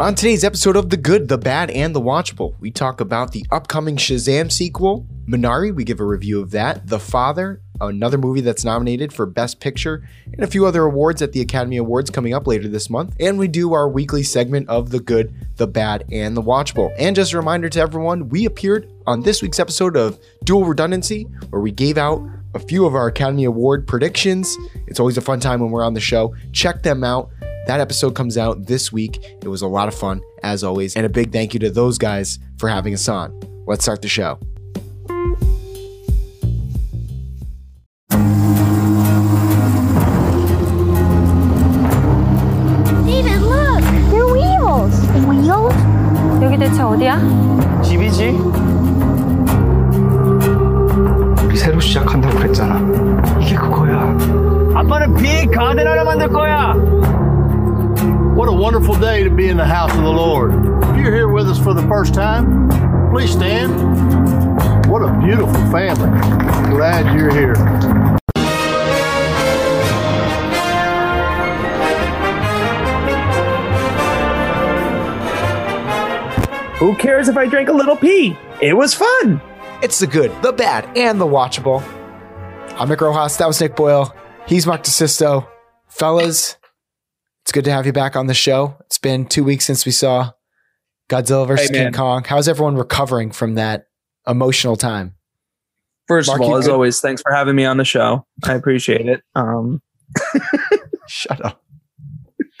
On today's episode of The Good, The Bad, and The Watchable, we talk about the upcoming Shazam sequel, Minari, we give a review of that, The Father, another movie that's nominated for Best Picture, and a few other awards at the Academy Awards coming up later this month. And we do our weekly segment of The Good, The Bad, and The Watchable. And just a reminder to everyone, we appeared on this week's episode of Dual Redundancy, where we gave out a few of our Academy Award predictions. It's always a fun time when we're on the show. Check them out. That episode comes out this week. It was a lot of fun, as always, and a big thank you to those guys for having us on. Let's start the show. David, look! They're wheels! Wheels? 여기 대체 어디야? 집이지? 우리 새로 시작한다고 그랬잖아. 이게 그거야. 아빠는 빅 가든 하나 만들 거야. What a wonderful day to be in the house of the Lord. If you're here with us for the first time, please stand. What a beautiful family. Glad you're here. Who cares if I drank a little pee? It was fun. It's the good, the bad, and the watchable. I'm Nick Rojas. That was Nick Boyle. He's Mark DeSisto. Fellas, it's good to have you back on the show. It's been two weeks since we saw Godzilla versus Hey, King. Kong. How's everyone recovering from that emotional time? First Mark, of all, as good? always, thanks for having me on the show. I appreciate it. Um, Shut up.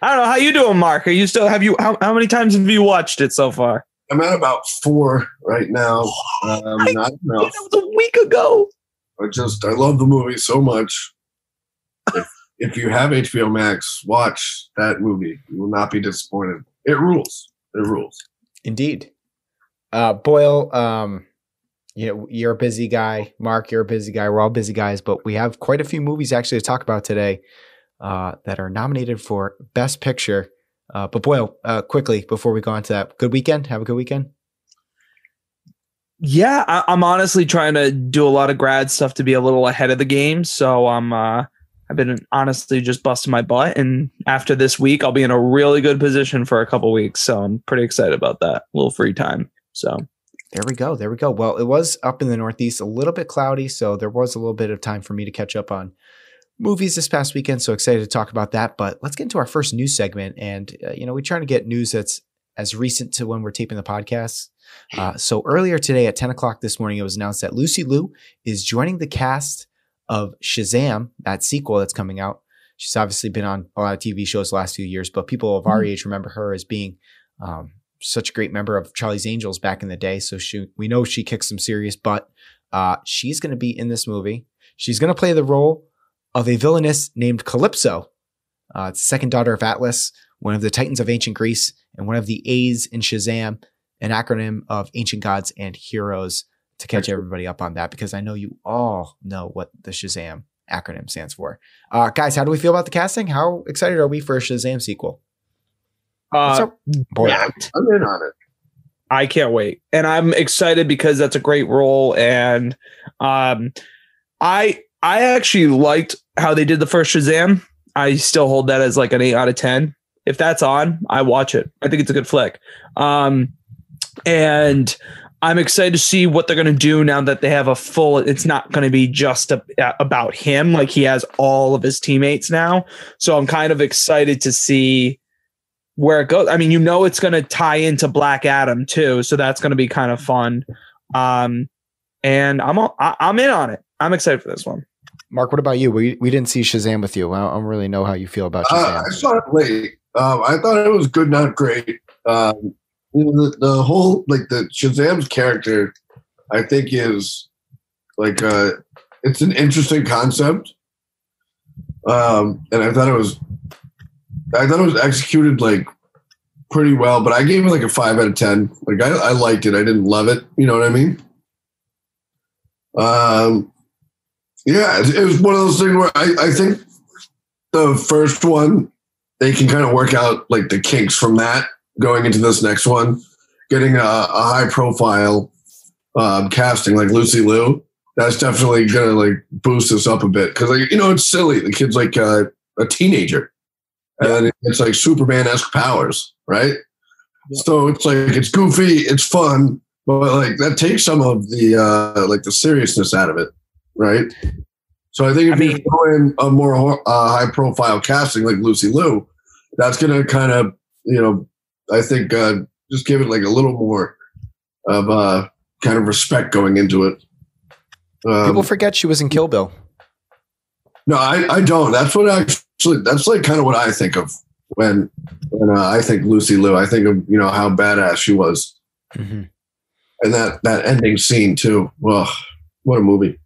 I don't know how you doing, Mark. Are you still have you? How, how many times have you watched it so far? I'm at about four right now. Um, I- not That was a week ago. I just I love the movie so much. If, if you have HBO Max, watch that movie. You will not be disappointed. It rules. It rules. Indeed. Uh, Boyle, um, you know, you're a busy guy. Mark, you're a busy guy. We're all busy guys, but we have quite a few movies actually to talk about today uh, that are nominated for Best Picture. Uh, but Boyle, uh, quickly before we go on to that, good weekend. Have a good weekend. Yeah, I, I'm honestly trying to do a lot of grad stuff to be a little ahead of the game. So I'm uh, I've been honestly just busting my butt, and after this week, I'll be in a really good position for a couple weeks. So I'm pretty excited about that. A little free time. So There we go. There we go. Well, it was up in the Northeast, a little bit cloudy, so there was a little bit of time for me to catch up on movies this past weekend. So excited to talk about that. But let's get into our first news segment. And, uh, you know, we try to get news that's as recent to when we're taping the podcast. Uh, so earlier today at 10 o'clock this morning, it was announced that Lucy Liu is joining the cast of Shazam, that sequel that's coming out. She's obviously been on a lot of TV shows the last few years, but people of our age remember her as being um, such a great member of Charlie's Angels back in the day. So she, we know she kicks some serious butt. Uh, she's going to be in this movie. She's going to play the role of a villainess named Calypso. Uh, it's the second daughter of Atlas, one of the Titans of ancient Greece, and one of the A's in Shazam, an acronym of ancient gods and heroes. To catch everybody up on that, because I know you all know what the Shazam acronym stands for. Uh, guys, how do we feel about the casting? How excited are we for a Shazam sequel? uh, So- Boy, yeah, I'm in on it. I can't wait. And I'm excited because that's a great role. And um I I actually liked how they did the first Shazam. I still hold that as like an eight out of ten. If that's on, I watch it. I think it's a good flick. Um and I'm excited to see what they're going to do now that they have a full. It's not going to be just a, about him. Like he has all of his teammates now. So I'm kind of excited to see where it goes. I mean, you know, it's going to tie into Black Adam too, so that's going to be kind of fun. Um, and I'm all, I, I'm in on it. I'm excited for this one. Mark, what about you? We we didn't see Shazam with you. I don't, I don't really know how you feel about Shazam. Uh, I saw it late. Um, I thought it was good, not great. Um, you know, the, the whole like the Shazam's character, I think is like uh, it's an interesting concept. Um, and I thought it was, I thought it was executed like pretty well. But I gave it like a five out of ten. Like I, I liked it. I didn't love it. You know what I mean? Um, yeah, it, it was one of those things where I, I think the first one they can kind of work out like the kinks from that going into this next one, getting a, a high profile um, casting like Lucy Liu. That's definitely gonna like boost this up a bit because like you know it's silly. The kid's like uh, a teenager. and it's like Superman esque powers, right? So it's like it's goofy, it's fun, but like that takes some of the uh like the seriousness out of it, right? So I think if I you mean- go in a more uh, high profile casting like Lucy Liu, that's gonna kind of you know I think uh, just give it like a little more of uh kind of respect going into it. Um, People forget she was in Kill Bill. no, I, I don't. That's what I actually. That's like kind of what I think of when when uh, I think Lucy Liu. I think of you know how badass she was, hmm and that that ending scene too. Well, what a movie!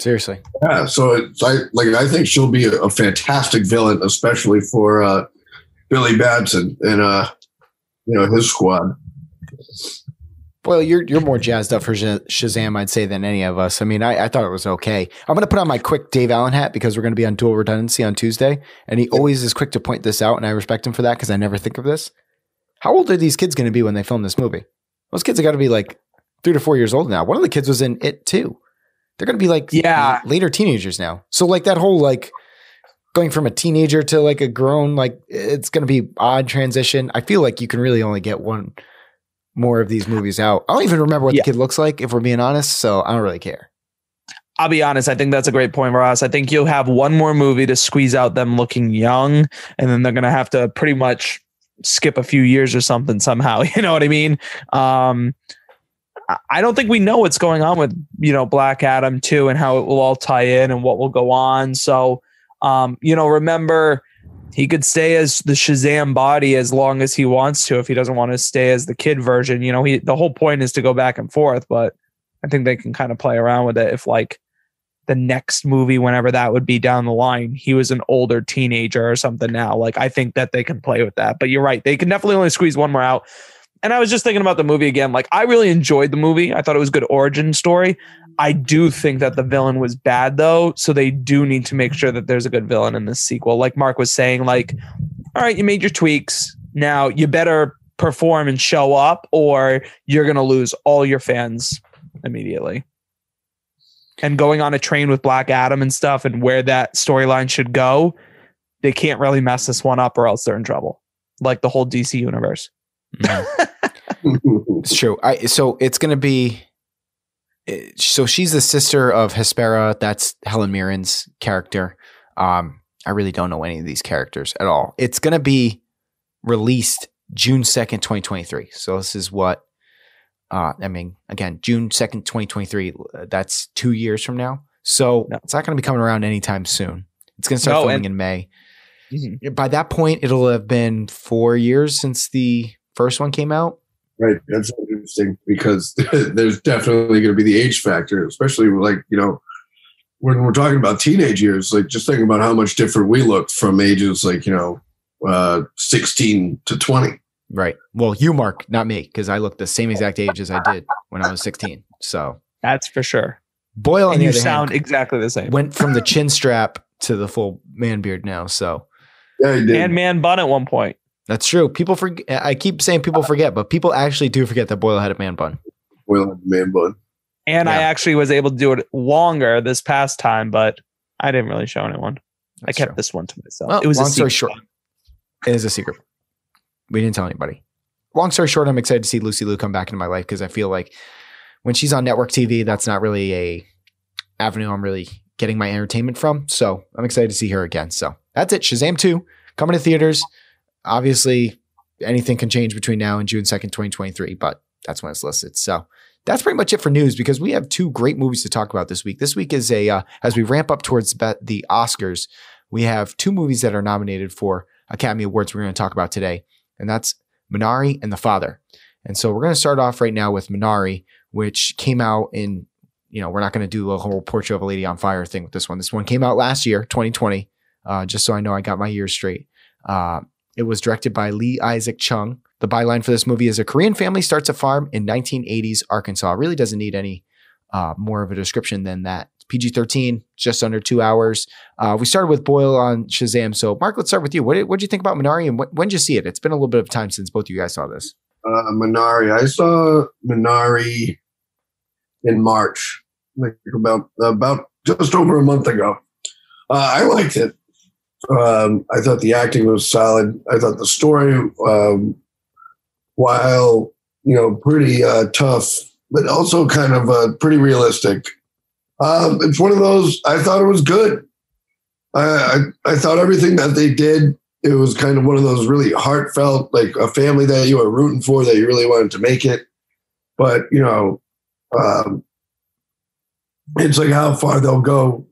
Seriously. Yeah. So it's I like I think she'll be a, a fantastic villain, especially for uh, Billy Batson and uh, you know his squad. Well, you're you're more jazzed up for Shazam, I'd say, than any of us. I mean, I, I thought it was okay. I'm going to put on my quick Dave Allen hat because we're going to be on dual redundancy on Tuesday, and he always is quick to point this out, and I respect him for that because I never think of this. How old are these kids going to be when they film this movie? Those kids have got to be like three to four years old now. One of the kids was in it too. They're going to be like Yeah. later teenagers now. So like that whole like going from a teenager to like a grown like it's going to be odd transition. I feel like you can really only get one more of these movies out. I don't even remember what Yeah. the kid looks like if we're being honest, so I don't really care. I'll be honest. I think that's a great point, Ross. I think you'll have one more movie to squeeze out them looking young, and then they're gonna have to pretty much skip a few years or something somehow. You know what I mean? Um, I- I don't think we know what's going on with you know Black Adam too, and how it will all tie in and what will go on. So, um, you know, remember he could stay as the Shazam body as long as he wants to. If he doesn't want to stay as the kid version, you know, he the whole point is to go back and forth. But I think they can kind of play around with it if like the next movie, whenever that would be down the line, he was an older teenager or something now. Like I think that they can play with that. But you're right, they can definitely only squeeze one more out. And I was just thinking about the movie again. Like I really enjoyed the movie. I thought it was a good origin story. I do think that the villain was bad though, so they do need to make sure that there's a good villain in this sequel. Like Mark was saying, like, all right, you made your tweaks. Now you better perform and show up, or you're gonna lose all your fans immediately. And going on a train with Black Adam and stuff, and where that storyline should go, they can't really mess this one up, or else they're in trouble. Like the whole DC universe. It's true. I so it's going to be so she's the sister of Hespera. That's Helen Mirren's character. Um, I really don't know any of these characters at all. It's going to be released June 2nd, 2023. So this is what uh, I mean, again, June 2nd, 2023. uh, That's two years from now. So No. it's not going to be coming around anytime soon. It's going to start No, filming and- in May. Mhm. By that point, it'll have been four years since the first one came out. Right. That's interesting because there's definitely going to be the age factor, especially like, you know, when we're talking about teenage years, like just thinking about how much different we look from ages like, you know, uh, 16 to 20. Right. Well, you, Mark, not me, because I look the same exact age as I did when I was 16. So That's for sure. Boyle, and you sound hand, exactly the same. went from the chin strap to the full man beard now. So Yeah, he did. and man bun at one point. That's true. People forget. I keep saying people forget, but people actually do forget that Boyle had a man bun. Well, man bun. And I actually was able to do it longer this past time, but I didn't really show anyone. I kept true. this one to myself. Well, it was long a story secret. short, it is a secret. We didn't tell anybody. Long story short, I'm excited to see Lucy Liu come back into my life because I feel like when she's on network TV, that's not really a avenue I'm really getting my entertainment from. So I'm excited to see her again. So that's it. Shazam 2 coming to theaters. Obviously, anything can change between now and June 2nd, 2023, but that's when it's listed. So that's pretty much it for news because we have two great movies to talk about this week. This week is a, uh, as we ramp up towards the Oscars, we have two movies that are nominated for Academy Awards we're going to talk about today, and that's Minari and The Father. And so we're going to start off right now with Minari, which came out in, you know, we're not going to do a whole Portrait of a Lady on Fire thing with this one. This one came out last year, 2020, uh, just so I know I got my years straight. Uh, it was directed by Lee Isaac Chung. The byline for this movie is a Korean family starts a farm in 1980s Arkansas. Really doesn't need any uh, more of a description than that. PG 13, just under two hours. Uh, we started with Boyle on Shazam. So, Mark, let's start with you. What did, you think about Minari and when, when did you see it? It's been a little bit of time since both of you guys saw this. Uh, Minari. I saw Minari in March, like about about just over a month ago. Uh, I liked it. Um, I thought the acting was solid. I thought the story, um, while you know pretty uh, tough, but also kind of uh, pretty realistic. Um, it's one of those. I thought it was good. I, I I thought everything that they did. It was kind of one of those really heartfelt, like a family that you were rooting for, that you really wanted to make it. But you know, um, it's like how far they'll go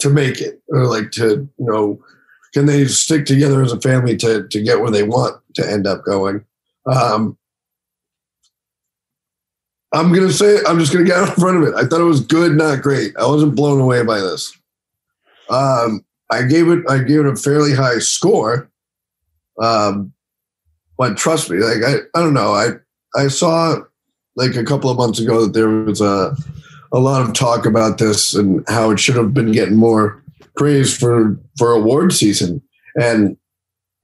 to make it, or like to you know, can they stick together as a family to to get where they want to end up going? Um, I'm gonna say I'm just gonna get out in front of it. I thought it was good, not great. I wasn't blown away by this. Um, I gave it I gave it a fairly high score. Um, but trust me, like I, I don't know. I I saw like a couple of months ago that there was a a lot of talk about this and how it should have been getting more praise for for award season. And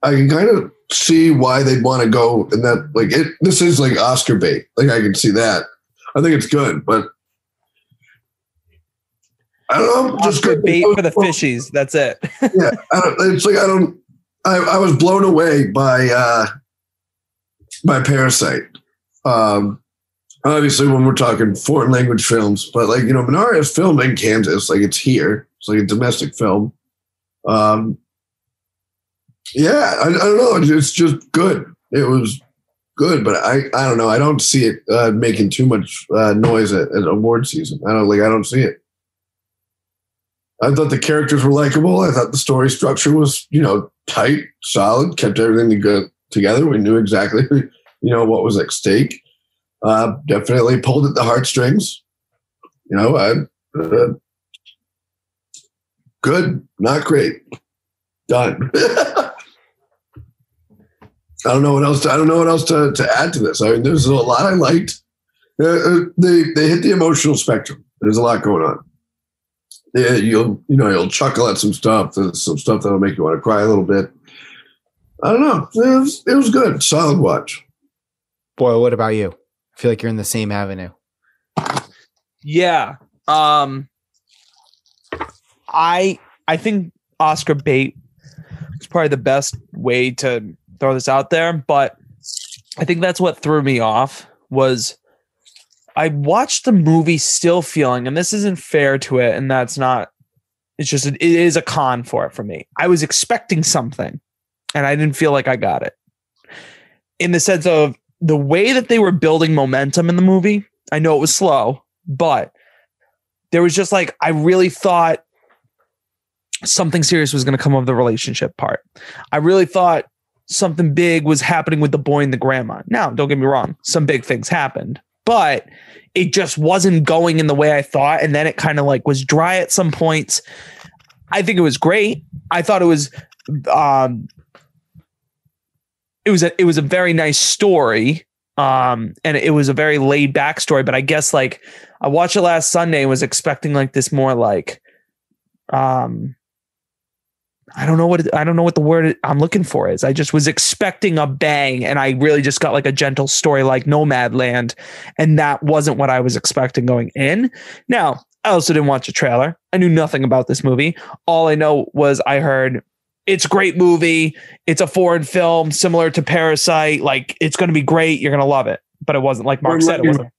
I can kind of see why they'd want to go and that like it this is like Oscar bait. Like I can see that. I think it's good, but I don't know. Just Oscar good. bait for the fishies. That's it. yeah, I don't, it's like I don't. I, I was blown away by uh by Parasite. Um, obviously, when we're talking foreign language films, but like you know, Minari is filmed in Kansas, like it's here. It's like a domestic film. Um, yeah, I, I don't know. It's just good. It was good, but I I don't know. I don't see it uh, making too much uh, noise at, at award season. I don't like. I don't see it. I thought the characters were likable. I thought the story structure was, you know, tight, solid, kept everything together. We knew exactly, you know, what was at stake. Uh, definitely pulled at the heartstrings. You know, I, uh, good, not great, done. I don't know what else. To, I don't know what else to, to add to this. I mean, there's a lot I liked. Uh, uh, they they hit the emotional spectrum. There's a lot going on yeah, you'll you know you'll chuckle at some stuff. There's some stuff that'll make you want to cry a little bit. I don't know. It was, it was good. Solid watch. Boy, what about you? I feel like you're in the same avenue. Yeah. Um I I think Oscar bait is probably the best way to throw this out there, but I think that's what threw me off was I watched the movie still feeling, and this isn't fair to it, and that's not. It's just it is a con for it for me. I was expecting something, and I didn't feel like I got it. In the sense of the way that they were building momentum in the movie, I know it was slow, but there was just like I really thought something serious was going to come of the relationship part. I really thought something big was happening with the boy and the grandma. Now, don't get me wrong, some big things happened, but it just wasn't going in the way I thought. And then it kind of like was dry at some points. I think it was great. I thought it was um it was a it was a very nice story. Um and it was a very laid back story, but I guess like I watched it last Sunday and was expecting like this more like um I don't know what it, I don't know what the word I'm looking for is. I just was expecting a bang, and I really just got like a gentle story like Nomadland, and that wasn't what I was expecting going in. Now, I also didn't watch a trailer. I knew nothing about this movie. All I know was I heard it's a great movie. It's a foreign film similar to Parasite. Like it's going to be great. You're going to love it. But it wasn't like Mark said. It wasn't.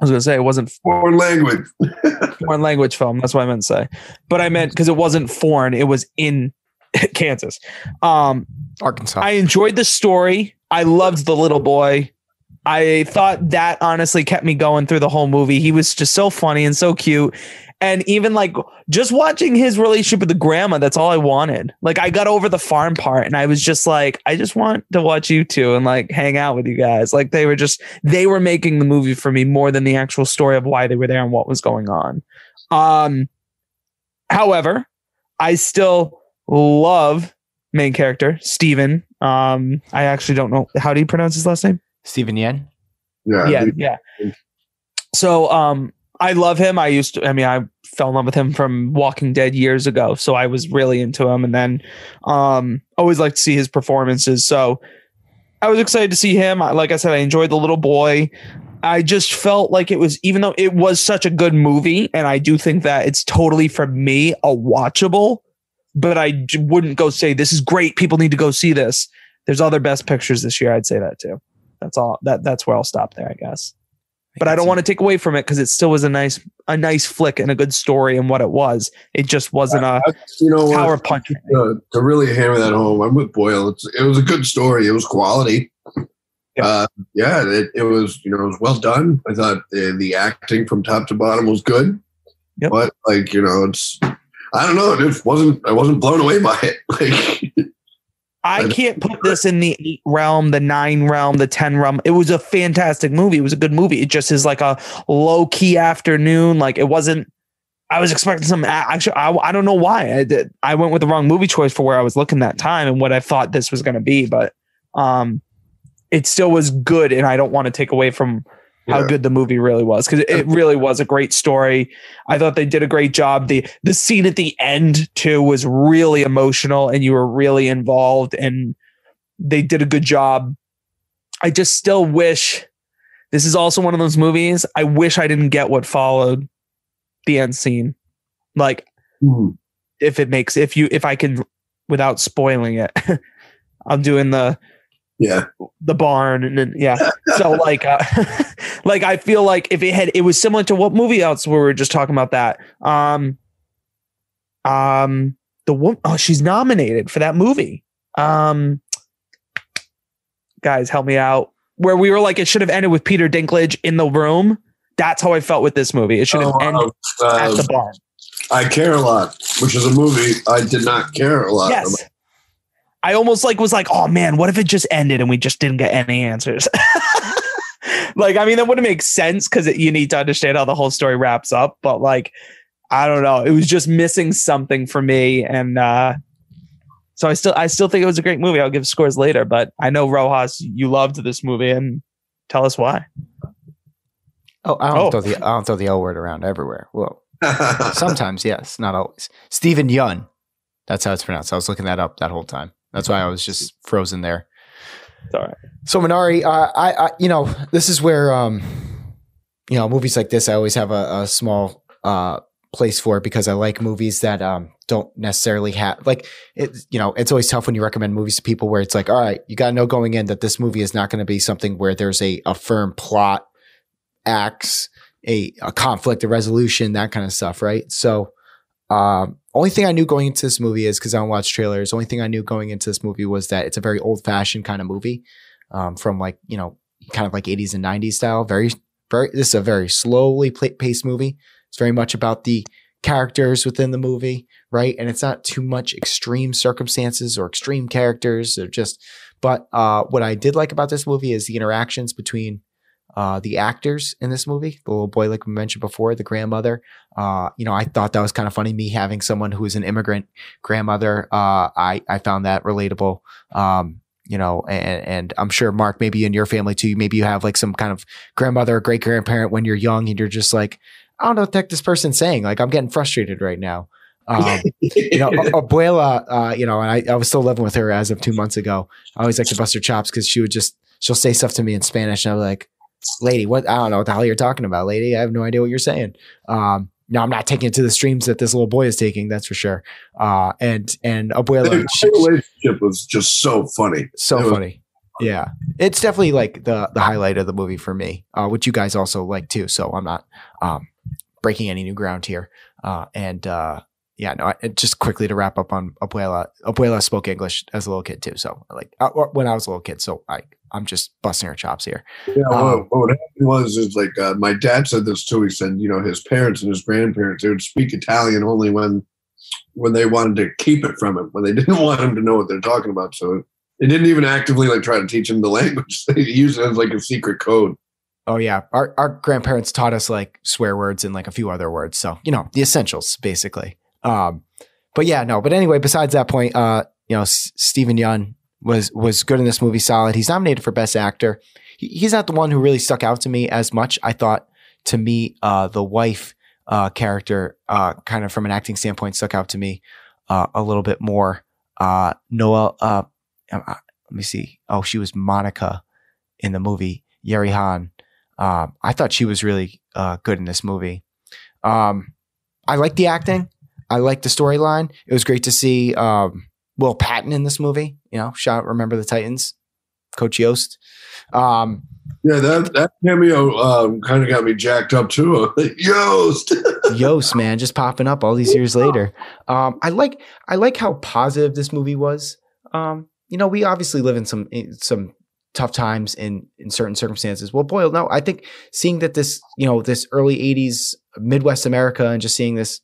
I was going to say it wasn't Foreign language. foreign language film. That's what I meant to say. But I meant because it wasn't foreign, it was in Kansas. Um, Arkansas. I enjoyed the story. I loved the little boy. I thought that honestly kept me going through the whole movie. He was just so funny and so cute. And even like just watching his relationship with the grandma, that's all I wanted. Like I got over the farm part and I was just like, I just want to watch you two and like hang out with you guys. Like they were just they were making the movie for me more than the actual story of why they were there and what was going on. Um however, I still love main character, Steven. Um, I actually don't know how do you pronounce his last name? Stephen Yen. Yeah. yeah, yeah. So um I love him. I used to I mean I fell in love with him from Walking Dead years ago. So I was really into him and then um always like to see his performances. So I was excited to see him. Like I said, I enjoyed the little boy. I just felt like it was, even though it was such a good movie, and I do think that it's totally for me a watchable but I wouldn't go say this is great. People need to go see this. There's other best pictures this year. I'd say that too. That's all. That that's where I'll stop there, I guess. But I don't want to take away from it because it still was a nice a nice flick and a good story and what it was. It just wasn't a You know what? power punch. uh, to really hammer that home, I'm with Boyle. It's, it was a good story. It was quality. Yeah. Uh, yeah, it, it was. You know, it was well done. I thought the, the acting from top to bottom was good. Yep. But like, you know, it's. I don't know. It wasn't. I wasn't blown away by it. Like, I can't put this in the eight realm, the nine realm, the 10 realm. It was a fantastic movie. It was a good movie. It just is like a low key afternoon. Like it wasn't, I was expecting some, actually, I, I don't know why I did. I went with the wrong movie choice for where I was looking that time and what I thought this was going to be, but, um, it still was good. And I don't want to take away from how Yeah. good the movie really was because it really was a great story. I thought they did a great job. the The scene at the end too was really emotional, and you were really involved, and they did a good job. I just still wish this is also one of those movies. I wish I didn't get what followed the end scene. Like hmm. if it makes if you if I can without spoiling it. I'm doing the yeah, the barn and then yeah. So like uh, like i feel like if it had it was similar to what movie else we were just talking about that um um the woman oh she's nominated for that movie. Um guys help me out. Where we were like it should have ended with peter dinklage in the room. That's how i felt with this movie. It should have Oh, ended uh, at the barn. I care a lot, which is a movie I did not care a lot. yes. about. I almost like was like oh man what if it just ended and we just didn't get any answers like i mean that wouldn't make sense because you need to understand how the whole story wraps up but like i don't know it was just missing something for me and uh so i still i still think it was a great movie i'll give scores later but i know rojas you loved this movie and tell us why Oh, I don't Oh. throw the I don't throw the L word around everywhere. Well, sometimes yes, not always. Steven Yeun, that's how it's pronounced. I was looking that up that whole time. That's why I was just frozen there. it's all right So Minari, uh, I, I, you know, this is where, um, you know, movies like this, I always have a, a small uh, place for because I like movies that um, don't necessarily have like it. You know, it's always tough when you recommend movies to people where it's like, all right, you got to know going in that this movie is not going to be something where there's a, a firm plot, acts, a, a conflict, a resolution, that kind of stuff, right? So. Um, only thing I knew going into this movie is because I don't watch trailers. Only thing I knew going into this movie was that it's a very old fashioned kind of movie um, from like you know kind of like 80s and 90s style. Very very this is a very slowly paced movie. It's very much about the characters within the movie right? And it's not too much extreme circumstances or extreme characters or just but uh, what i did like about this movie is the interactions between uh, the actors in this movie the little boy like we mentioned before the grandmother uh, you know i thought that was kind of funny me having someone who is an immigrant grandmother uh, i i found that relatable um, you know, and, and I'm sure Mark, maybe in your family too, maybe you have like some kind of grandmother or great grandparent when you're young and you're just like, I don't know what the heck this person's saying. Like, I'm getting frustrated right now. Um, you know, Abuela, uh, you know, and I, I was still living with her as of two months ago. I always like to bust her chops because she would just, she'll say stuff to me in Spanish and I'm like, lady, what, I don't know what the hell you're talking about, lady. I have no idea what you're saying. Um, no, I'm not taking it to the streams that this little boy is taking. That's for sure. Uh, and, and Abuela, the she- relationship was just so funny. so It was- funny. Yeah, it's definitely like the the highlight of the movie for me, uh, which you guys also like too. So I'm not um, breaking any new ground here. Uh, and uh, yeah, no, I, just quickly to wrap up on Abuela. Abuela spoke English as a little kid too. So like uh, when I was a little kid, so I I'm just busting her chops here. Yeah, Um, what, happened was is like uh, my dad said this too. He said, you know, his parents and his grandparents they would speak Italian only when when they wanted to keep it from him, when they didn't want him to know what they're talking about. So they didn't even actively like try to teach him the language. They used it as like a secret code. Oh yeah, our our grandparents taught us like swear words and like a few other words. So you know the essentials basically. Um, but yeah, no. But anyway, besides that point, uh, you know, S- Steven Yeun was was good in this movie. Solid. He's nominated for best actor. He, he's not the one who really stuck out to me as much. I thought to me, uh, the wife uh, character, uh, kind of from an acting standpoint, stuck out to me uh, a little bit more. Uh, Noel, uh, uh, let me see. Oh, she was Monica in the movie. Yeri Han. Um, I thought she was really good in this movie. Um, I like the acting. I liked the storyline. It was great to see um, Will Patton in this movie. You know, shout out Remember the Titans, Coach Yost. Um, Yeah, that that cameo um, kind of got me jacked up too. Yost. Yost, man, just popping up all these years later. Um, I like I like how positive this movie was. Um, you know, we obviously live in some in some tough times in in certain circumstances. Well, Boyle, no, I think seeing that this you know this early '80s Midwest America and just seeing this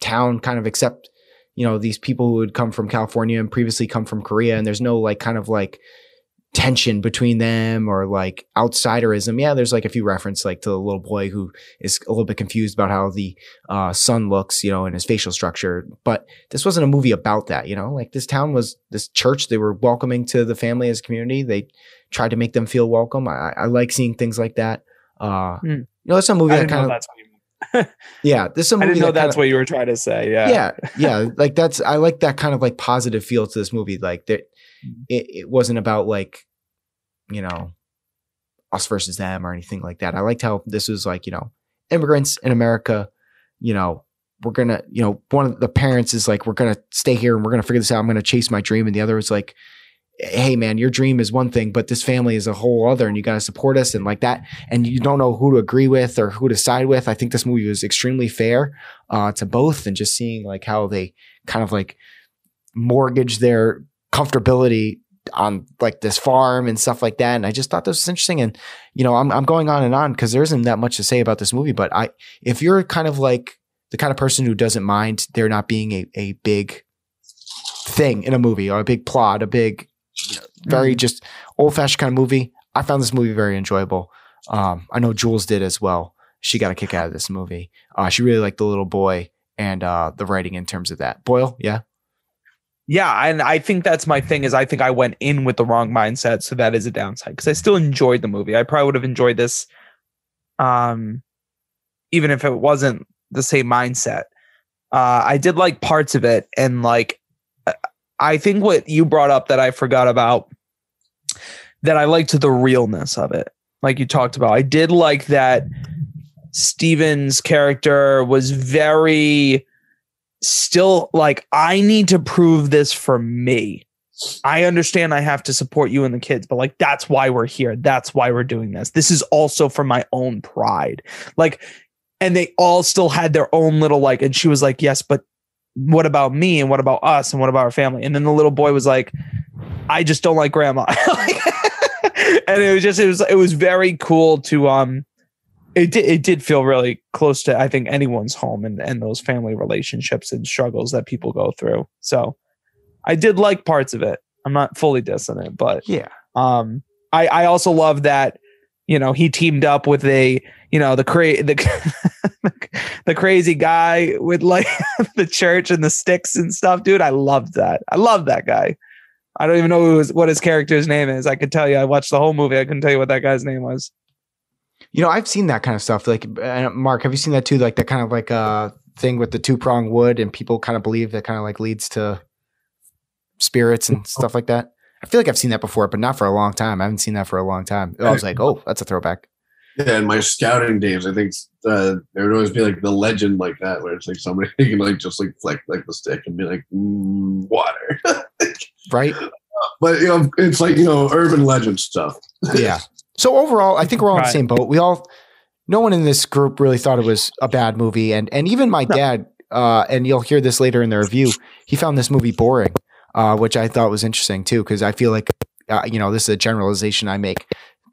town kind of accept you know these people who had come from California and previously come from Korea, and there's no like kind of like tension between them or like outsiderism. Yeah, there's like a few reference like to the little boy who is a little bit confused about how the uh, son looks, you know, and his facial structure. But this wasn't a movie about that, you know. Like this town was this church. They were welcoming to the family as a community. They tried to make them feel welcome. I, I like seeing things like that. Uh, Hmm. You know, it's a movie I that kind of that's what you. Yeah. This is a I didn't know that that's kinda- what you were trying to say. Yeah. yeah yeah like that's i like that kind of like positive feel to this movie like that mm-hmm. it, it wasn't about like you know us versus them or anything like that i liked how this was like you know immigrants in america you know we're gonna you know one of the parents is like we're gonna stay here and we're gonna figure this out i'm gonna chase my dream and the other is like hey man your dream is one thing but this family is a whole other and you got to support us and like that and you don't know who to agree with or who to side with i think this movie was extremely fair uh, to both and just seeing like how they kind of like mortgage their comfortability on like this farm and stuff like that. And I just thought this was interesting. And, you know, I'm, I'm going on and on because there isn't that much to say about this movie, but I, if you're kind of like the kind of person who doesn't mind there not being a, a big thing in a movie or a big plot, a big, you know, very just old fashioned kind of movie, I found this movie very enjoyable. Um, I know Jules did as well. She got a kick out of this movie. Uh, she really liked the little boy and uh, the writing in terms of that. Boyle, yeah. Yeah, and I think that's my thing is I think I went in with the wrong mindset, so that is a downside because I still enjoyed the movie. I probably would have enjoyed this, um, even if it wasn't the same mindset. Uh, I did like parts of it, and like I think what you brought up that I forgot about that I liked the realness of it, like you talked about. I did like that Steven's character was very still like I need to prove this for me. I understand I have to support you and the kids, but like that's why we're here. That's why we're doing this. This is also for my own pride. Like and they all still had their own little like and she was like, "Yes, but what about me and what about us and what about our family?" And then the little boy was like, "I just don't like grandma." and it was just it was it was very cool to um it did it did feel really close to I think anyone's home and and those family relationships and struggles that people go through. So I did like parts of it. I'm not fully dissonant, but Yeah. um I I also love that you know he teamed up with a you know the cra- the the crazy guy with like the church and the sticks and stuff. Dude I loved that. I love that guy. I don't even know who his, what his character's name is. I could tell you I watched the whole movie. I couldn't tell you what that guy's name was. You know, I've seen that kind of stuff. Like, uh, Mark, have you seen that too? Like that kind of like uh thing with the two prong wood, and people kind of believe that kind of like leads to spirits and stuff like that. I feel like I've seen that before, but not for a long time. I haven't seen that for a long time. I was like, oh, that's a throwback. Yeah, in my scouting days, I think uh, there would always be like the legend like that, where it's like somebody can like just like flick like the stick and be like mm, water. Right? but you know, it's like you know urban legend stuff. yeah. So overall, I think we're all in the same boat. We all, no one in this group really thought it was a bad movie, and and even my dad, uh, and you'll hear this later in the review, he found this movie boring, uh, which I thought was interesting too, because I feel like, uh, you know, this is a generalization I make.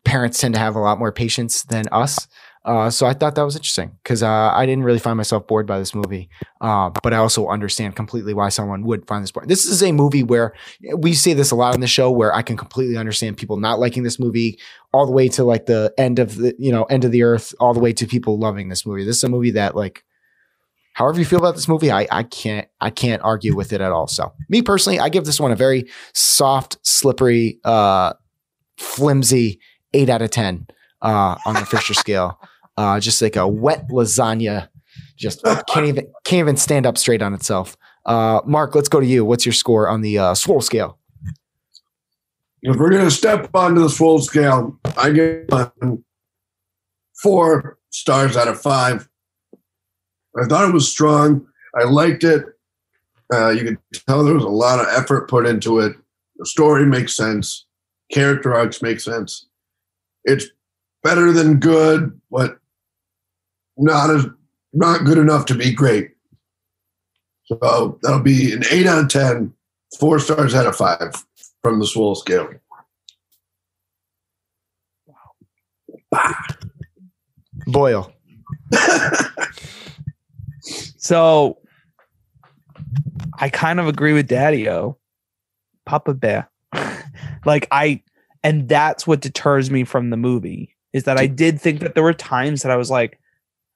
Parents tend to have a lot more patience than us. Uh, so I thought that was interesting because uh, I didn't really find myself bored by this movie, uh, but I also understand completely why someone would find this boring. This is a movie where we say this a lot on the show, where I can completely understand people not liking this movie, all the way to like the end of the you know end of the earth, all the way to people loving this movie. This is a movie that like, however you feel about this movie, I I can't I can't argue with it at all. So me personally, I give this one a very soft, slippery, uh, flimsy eight out of ten uh, on the Fisher scale. Uh, just like a wet lasagna, just can't even can't even stand up straight on itself. Uh, Mark, let's go to you. What's your score on the uh, swole scale? If we're gonna step onto the full scale, I give four stars out of five. I thought it was strong. I liked it. Uh, you could tell there was a lot of effort put into it. The story makes sense. Character arcs make sense. It's better than good, but not as not good enough to be great. So that'll be an eight out of ten, four stars out of five from the Swole scale. Wow. Boyle. So I kind of agree with Daddy O. Papa Bear. like I and that's what deters me from the movie is that I did think that there were times that I was like,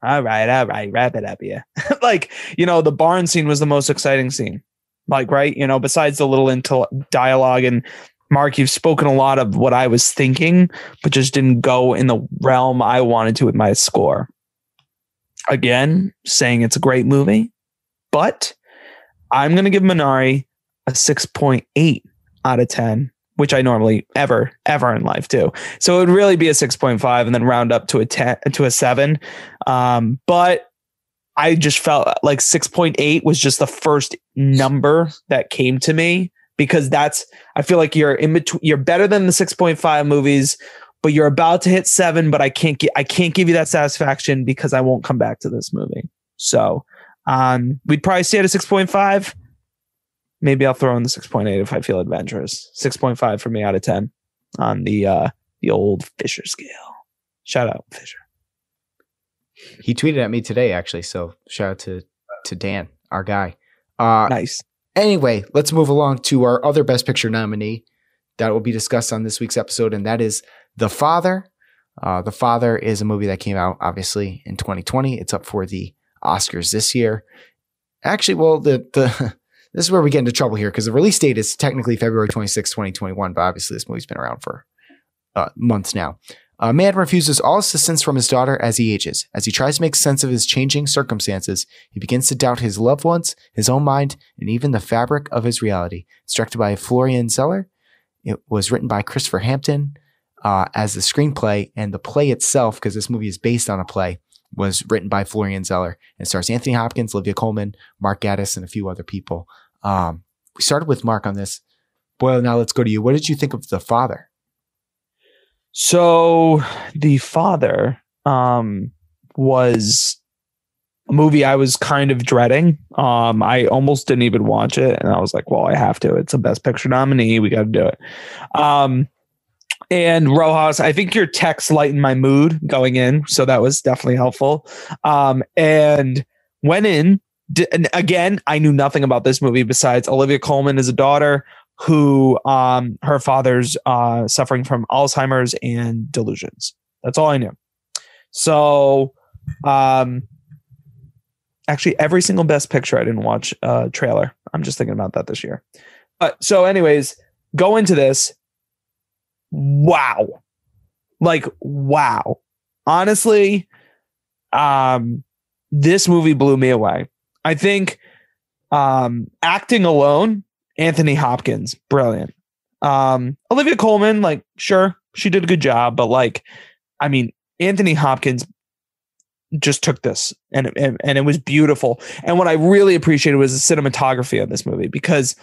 all right, all right, wrap it up here. like, you know, the barn scene was the most exciting scene. Like, right, you know, besides the little into dialogue and Mark, you've spoken a lot of what I was thinking, but just didn't go in the realm I wanted to with my score. Again, saying it's a great movie, but I'm going to give Minari a 6.8 out of 10, which I normally ever, ever in life do. So it would really be a 6.5 and then round up to a 10 to a 7. Um, but I just felt like 6.8 was just the first number that came to me because that's I feel like you're in between you're better than the 6.5 movies but you're about to hit 7 but I can't get I can't give you that satisfaction because I won't come back to this movie. So, um we'd probably stay at a 6.5. Maybe I'll throw in the 6.8 if I feel adventurous. 6.5 for me out of 10 on the uh the old Fisher scale. Shout out Fisher. He tweeted at me today, actually. So shout out to to Dan, our guy. Uh, Nice. Anyway, let's move along to our other Best Picture nominee that will be discussed on this week's episode, and that is The Father. Uh, the Father is a movie that came out obviously in 2020. It's up for the Oscars this year. Actually, well, the the this is where we get into trouble here because the release date is technically February 26, 2021, but obviously this movie's been around for uh, months now. A man refuses all assistance from his daughter as he ages. As he tries to make sense of his changing circumstances, he begins to doubt his loved ones, his own mind, and even the fabric of his reality. It's directed by Florian Zeller. It was written by Christopher Hampton uh, as the screenplay, and the play itself, because this movie is based on a play, was written by Florian Zeller and stars Anthony Hopkins, Olivia Colman, Mark Gatiss, and a few other people. Um, we started with Mark on this. Boyle, now let's go to you. What did you think of The Father? So the father um was a movie I was kind of dreading. Um I almost didn't even watch it and I was like, well, I have to. It's a best picture nominee. We got to do it. Um and Rojas, I think your text lightened my mood going in, so that was definitely helpful. Um and went in d- and again, I knew nothing about this movie besides Olivia Colman is a daughter who um her father's uh suffering from Alzheimer's and delusions. That's all I knew. So um actually every single best picture I didn't watch uh trailer. I'm just thinking about that this year. But so anyways, go into this. Wow. Like wow. Honestly, um this movie blew me away. I think um acting alone Anthony Hopkins, brilliant. Um, Olivia Colman, like, sure, she did a good job, but like, I mean, Anthony Hopkins just took this and, and and it was beautiful. And what I really appreciated was the cinematography of this movie because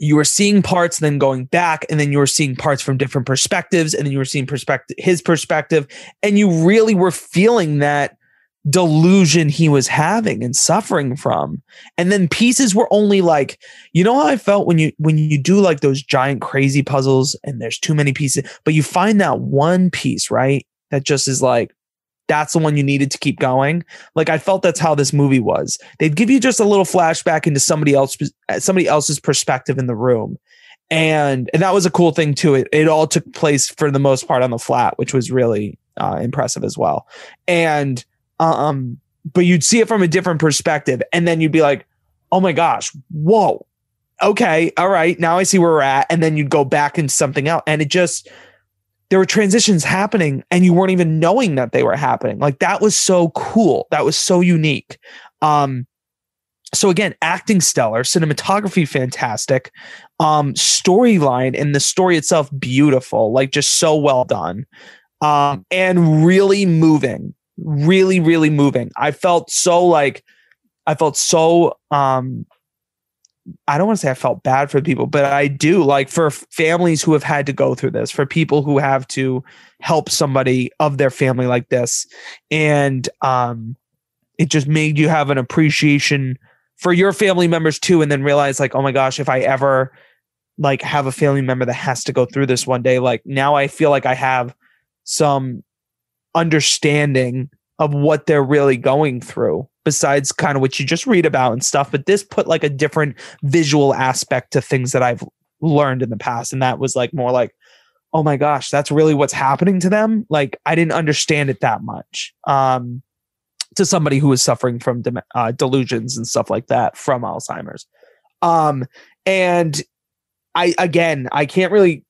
you were seeing parts, then going back, and then you were seeing parts from different perspectives, and then you were seeing perspective his perspective, and you really were feeling that delusion he was having and suffering from. And then pieces were only like you know how i felt when you when you do like those giant crazy puzzles and there's too many pieces but you find that one piece right that just is like that's the one you needed to keep going. Like i felt that's how this movie was. They'd give you just a little flashback into somebody else somebody else's perspective in the room. And and that was a cool thing too. It, it all took place for the most part on the flat which was really uh, impressive as well. And um but you'd see it from a different perspective. And then you'd be like oh my gosh whoa. Okay all right now i see where we're at. And then you'd go back into something else. And it just there were transitions happening and you weren't even knowing that they were happening. Like that was so cool. That was so unique. Um so again acting stellar cinematography fantastic um storyline and the story itself beautiful like just so well done. Um and really moving really really moving. I felt so like I felt so um I don't want to say I felt bad for people, but I do like for families who have had to go through this, for people who have to help somebody of their family like this. And um it just made you have an appreciation for your family members too and then realize like oh my gosh if i ever like have a family member that has to go through this one day like now i feel like i have some understanding of what they're really going through besides kind of what you just read about and stuff but this put like a different visual aspect to things that i've learned in the past and that was like more like oh my gosh that's really what's happening to them like i didn't understand it that much um to somebody who is suffering from dem- uh, delusions and stuff like that from Alzheimer's. Um, and I again, I can't really,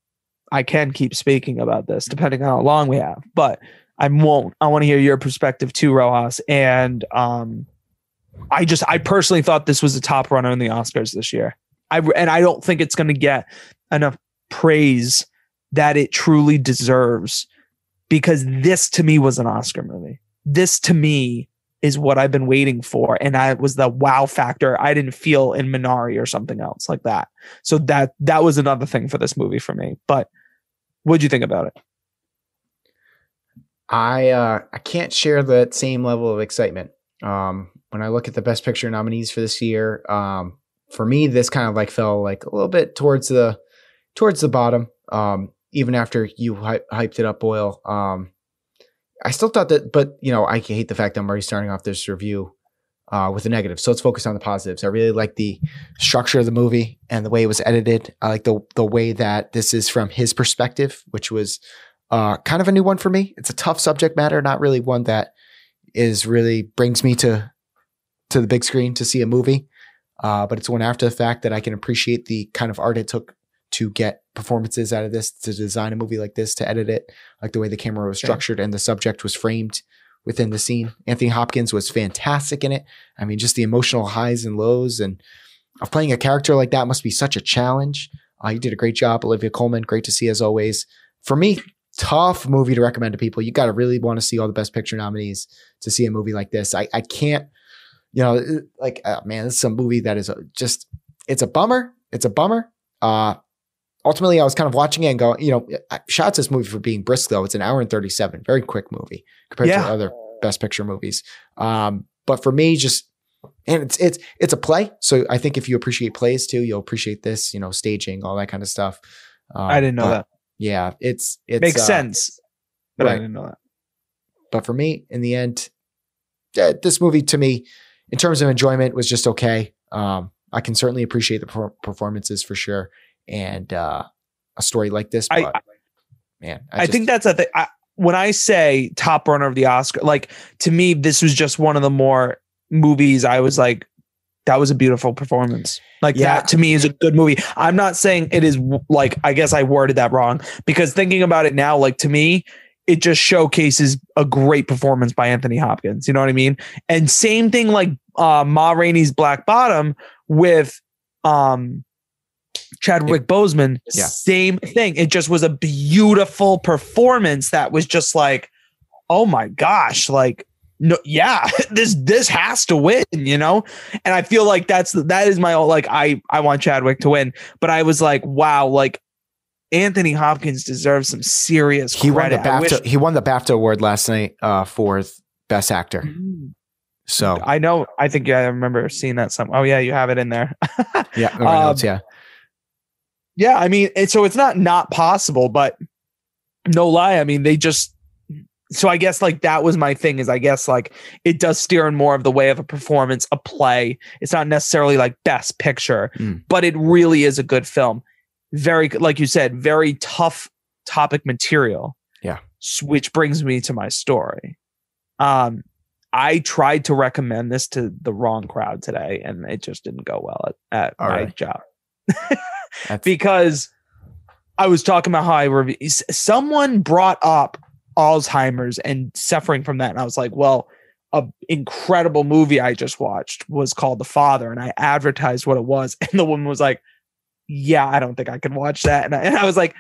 I can keep speaking about this depending on how long we have, but I won't. I want to hear your perspective too, Rojas. And um, I just, I personally thought this was a top runner in the Oscars this year. I and I don't think it's going to get enough praise that it truly deserves because this to me was an Oscar movie. This to me is what I've been waiting for. And that was the wow factor I didn't feel in Minari or something else like that. So that that was another thing for this movie for me. But what'd you think about it? I uh, I can't share that same level of excitement. Um, when I look at the best picture nominees for this year, um, for me, this kind of like fell like a little bit towards the towards the bottom. Um, even after you hy- hyped it up, Boyle. Um, I still thought that, but you know, I hate the fact that I'm already starting off this review uh, with a negative. So let's focus on the positives. I really like the structure of the movie and the way it was edited. I like the the way that this is from his perspective, which was uh, kind of a new one for me. It's a tough subject matter, not really one that is really brings me to to the big screen to see a movie. Uh, but it's one after the fact that I can appreciate the kind of art it took to get performances out of this, to design a movie like this, to edit it, like the way the camera was structured and the subject was framed within the scene. Anthony Hopkins was fantastic in it. I mean, just the emotional highs and lows and of playing a character like that must be such a challenge. Uh, you did a great job, Olivia Colman. Great to see as always. For me, tough movie to recommend to people. You got to really want to see all the best picture nominees to see a movie like this. I, I can't, you know, like, uh, man, this is a movie that is just, it's a bummer. It's a bummer. Uh, ultimately, I was kind of watching it and going, you know, shots this movie for being brisk though. It's an hour and 37, very quick movie compared Yeah. to other best picture movies. Um, but for me, just and it's it's it's a play. So I think if you appreciate plays too, you'll appreciate this, you know, staging, all that kind of stuff. Um, I didn't know that. Yeah, it's it Makes uh, sense. But I didn't know that. But for me, in the end, uh, this movie to me, in terms of enjoyment, was just okay. Um, I can certainly appreciate the per- performances for sure, and uh, a story like this. I- But man, I, just- think that's a thing. I, when I say top runner of the Oscar, like to me, this was just one of the more movies I was like, that was a beautiful performance. Like Yeah. that to me is a good movie. I'm not saying it is like, I guess I worded that wrong because thinking about it now, like to me, it just showcases a great performance by Anthony Hopkins. You know what I mean? And same thing like uh Ma Rainey's Black Bottom with um Chadwick Boseman, Yeah. same thing. It just was a beautiful performance that was just like, oh my gosh, like no, yeah, this this has to win, you know. And I feel like that's that is my like I I want Chadwick to win, but I was like, wow, like Anthony Hopkins deserves some serious he won the credit. I wish- BAFTA. He won the BAFTA award last night uh, for best actor. Mm. So I know. I think I remember seeing that. Some. Oh yeah, you have it in there. yeah, Um, notes, yeah. Yeah, I mean, so it's not not possible, but no lie, I mean, they just. So I guess like that was my thing is I guess like it does steer in more of the way of a performance, a play. It's not necessarily like best picture, Mm. but it really is a good film. Very like you said, very tough topic material. Yeah. Which brings me to my story. Um, I tried to recommend this to the wrong crowd today, and it just didn't go well at, at All my right. job because I was talking about how I review. Someone brought up Alzheimer's and suffering from that, and I was like, "Well, a incredible movie I just watched was called The Father," and I advertised what it was, and the woman was like, "Yeah, I don't think I can watch that," and I, and I was like.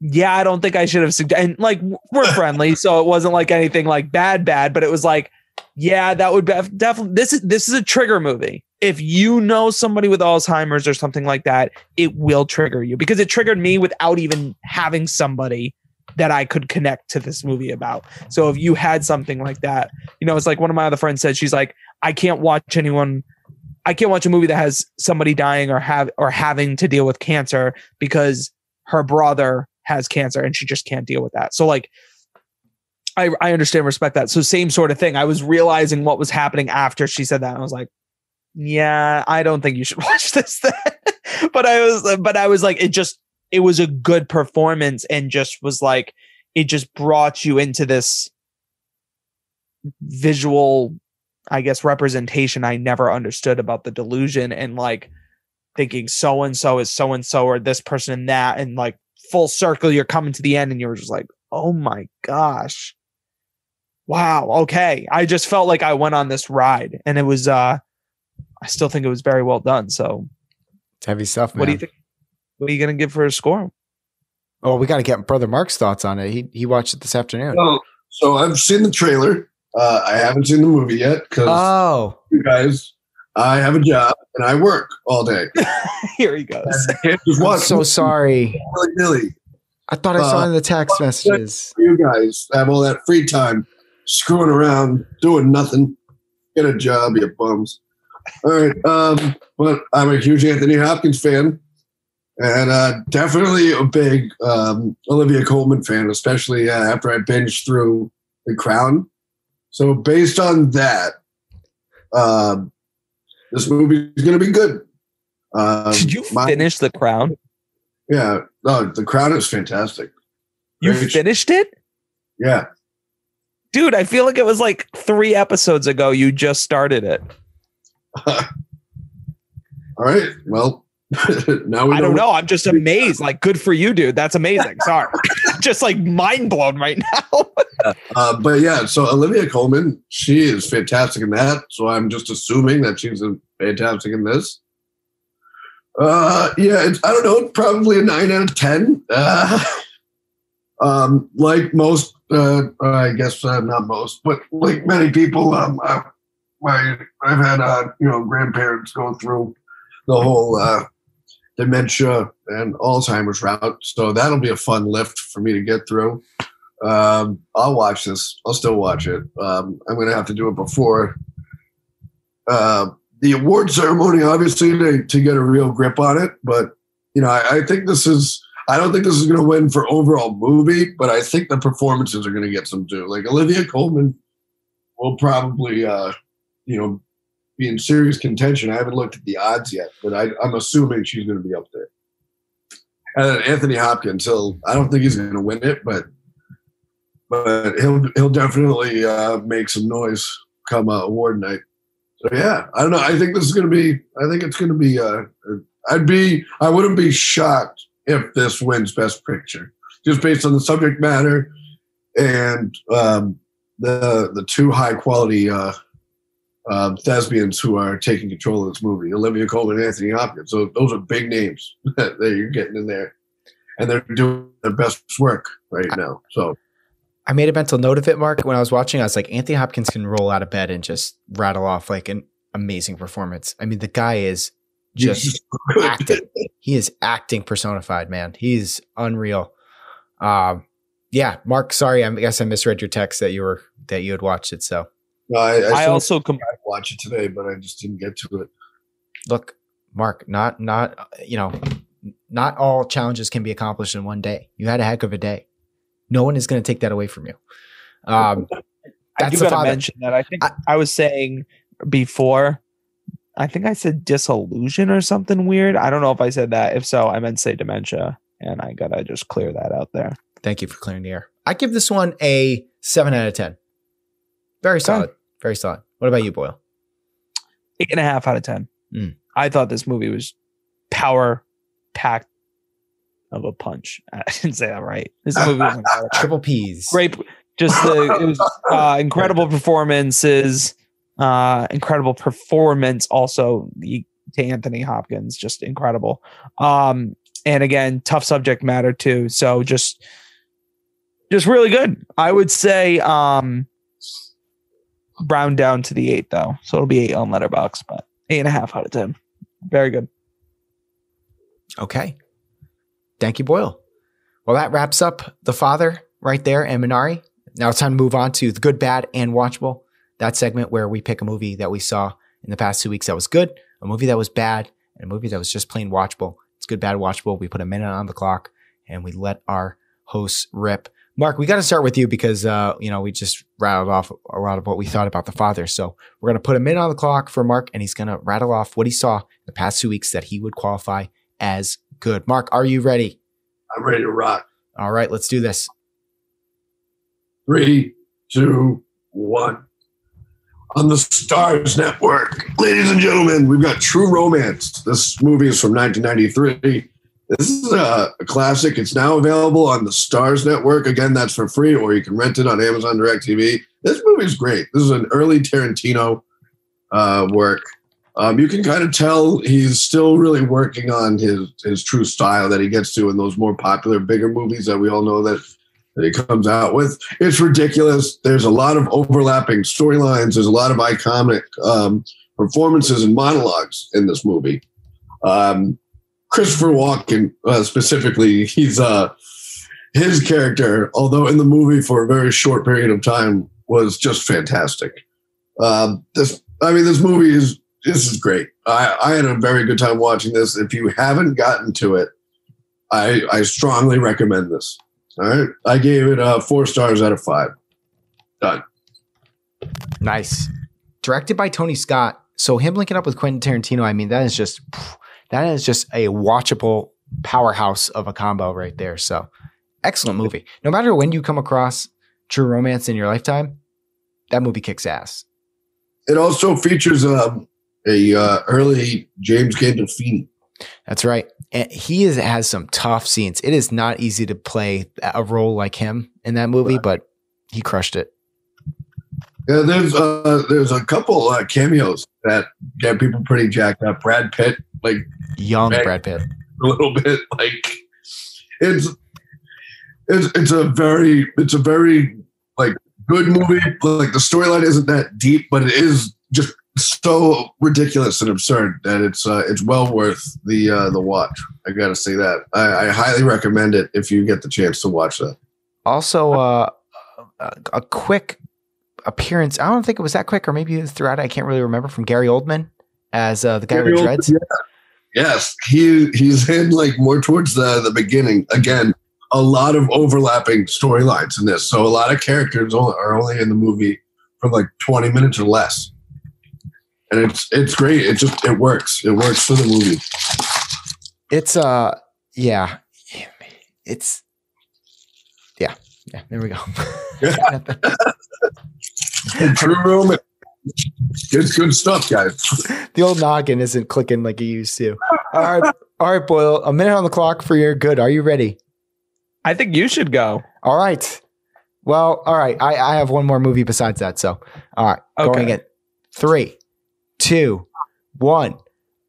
Yeah, I don't think I should have suggested. And like, we're friendly, so it wasn't like anything like bad, bad, but it was like, Yeah, that would be definitely this is this is a trigger movie. If you know somebody with Alzheimer's or something like that, it will trigger you because it triggered me without even having somebody that I could connect to this movie about. So if you had something like that, you know, it's like one of my other friends said, she's like, I can't watch anyone I can't watch a movie that has somebody dying or have or having to deal with cancer because her brother has cancer and she just can't deal with that. So like I, I understand respect that. So same sort of thing. I was realizing what was happening after she said that. I was like, yeah, I don't think you should watch this then. but I was but I was like, it just it was a good performance and just was like it just brought you into this visual I guess representation I never understood about the delusion and like thinking so and so is so and so or this person and that and like full circle you're coming to the end and you're just like oh my gosh wow okay i just felt like i went on this ride and it was uh i still think it was very well done so It's heavy stuff, man. what do you think what are you gonna give for a score Oh, we got to get brother Mark's thoughts on it. He he watched it this afternoon. So, so I've seen the trailer. Uh, I haven't seen the movie yet because Oh, you guys, I have a job and I work all day. here he goes I can't just I'm so sorry. willy nilly. I thought I saw Uh, in the text messages. You guys have all that free time screwing around, doing nothing. Get a job, you bums. All right. Um, but I'm a huge Anthony Hopkins fan and uh, definitely a big um, Olivia Colman fan, especially uh, after I binged through The Crown. So, based on that, um, this movie is going to be good. Um, did you my- finish the crown Yeah. No, The Crown is fantastic. you finished it Yeah. dude i feel like it was like three episodes ago you just started it All right. Well, now I don't know. I'm just amazed. Like, good for you, dude. That's amazing. Sorry. just like mind blown right now. Uh, but yeah, so Olivia Colman, she is fantastic in that. So I'm just assuming that she's fantastic in this. Uh, yeah, it's, I don't know, probably a nine out of ten. Uh, um, like most, uh, I guess uh, not most, but like many people, um, I, my I've had uh, you know grandparents go through the whole uh, dementia and Alzheimer's route, so that'll be a fun lift for me to get through. Um, I'll watch this. I'll still watch it. Um, I'm going to have to do it before uh, the award ceremony, obviously, to, to get a real grip on it. But you know, I, I think this is. I don't think this is going to win for overall movie, but I think the performances are going to get some due. Like Olivia Colman will probably, uh, you know, be in serious contention. I haven't looked at the odds yet, but I, I'm assuming she's going to be up there. And Anthony Hopkins, he'll. I don't think he's going to win it, but but he'll he'll definitely uh, make some noise come uh, award night. So yeah, I don't know. I think this is going to be. I think it's going to be. Uh, I'd be. I wouldn't be shocked if this wins Best Picture, just based on the subject matter and um, the the two high quality uh, uh, thespians who are taking control of this movie: Olivia Colman Anthony Hopkins. So those are big names that you're getting in there, and they're doing their best work right now. So. I made a mental note of it, Mark. When I was watching, I was like, Anthony Hopkins can roll out of bed and just rattle off like an amazing performance. I mean, the guy is just acting. He is acting personified, man. He's unreal. Um, yeah, Mark. Sorry, I guess I misread your text that you were that you had watched it. So No, I, I, I also com- tried watch it today, but I just didn't get to it. look, Mark. Not not you know, not all challenges can be accomplished in one day. You had a heck of a day. No one is going to take that away from you. Um, I do the gotta mention that. I think I- I, was saying before. I think I said disillusion or something weird. I don't know if I said that. If so, I meant to say dementia, and I gotta just clear that out there. Thank you for clearing the air. I give this one a seven out of ten. Very solid. Very solid. What about you, Boyle? Eight and a half out of ten. Mm. I thought this movie was power packed of a punch. I didn't say that right. This movie was incredible. Triple P's. great just the it was uh incredible performances uh incredible performance also the, to anthony hopkins just incredible um and again tough subject matter too so just just really good i would say um round down to the eight though, so it'll be eight on Letterboxd, but eight and a half out of ten. Very good. Okay. Thank you, Boyle. Well, that wraps up The Father right there and Minari. Now it's time to move on to The Good, Bad, and Watchable. That segment where we pick a movie that we saw in the past two weeks that was good, a movie that was bad, and a movie that was just plain watchable. It's good, bad, watchable. We put a minute on the clock and we let our hosts rip. Mark, we got to start with you because uh, you know we just rattled off a lot of what we thought about the father. So we're gonna put a minute on the clock for Mark, and he's gonna rattle off what he saw in the past two weeks that he would qualify as good. Mark, are you ready? I'm ready to rock. All right, let's do this. Three, two, one. On the Starz Network, ladies and gentlemen, we've got True Romance. This movie is from 1993. This is a, classic. It's now available on the Starz Network. Again, that's for free, or you can rent it on Amazon Direct TV. This movie is great. This is an early Tarantino uh, work. Um, you can kind of tell he's still really working on his his true style that he gets to in those more popular, bigger movies that we all know that that he comes out with. It's ridiculous. There's a lot of overlapping storylines. There's a lot of iconic um, performances and monologues in this movie. Um, Christopher Walken, uh, specifically, he's uh, his character, although in the movie for a very short period of time, was just fantastic. Um, this, I mean, this movie is this is great. I, I had a very good time watching this. If you haven't gotten to it, I, I strongly recommend this. All right, I gave it uh, four stars out of five. Done. Nice. Directed by Tony Scott. So him linking up with Quentin Tarantino, I mean, that is just that is just a watchable powerhouse of a combo right there. So excellent movie. No matter when you come across True Romance in your lifetime, that movie kicks ass. It also features um, a uh, early James Gandolfini. That's right. And he is, has some tough scenes. It is not easy to play a role like him in that movie, Right. but he crushed it. Yeah, there's uh, there's a couple uh, cameos that get people pretty jacked up. Brad Pitt, like Young Brad Pitt. a little bit, like it's it's it's a very it's a very like good movie. Like the storyline isn't that deep, but it is just so ridiculous and absurd that it's uh, it's well worth the uh, the watch. I gotta say that I, I highly recommend it if you get the chance to watch that. Also, uh, a, a quick appearance. I don't think it was that quick, or maybe it was throughout. I can't really remember from Gary Oldman as uh, the guy Gary with dreads. Yes, he he's in like more towards the the beginning. Again, a lot of overlapping storylines in this, so a lot of characters are only in the movie for like twenty minutes or less, and it's it's great. It just it works. It works for the movie. It's uh, yeah, it's yeah, yeah. There we go. True Roman. It's good stuff, guys. the old noggin isn't clicking like it used to. All right, all right, Boyle. A minute on the clock for your good. Are you ready? I think you should go. All right. Well, all right. I, I have one more movie besides that. So, all right. Going Okay. in three, two, one.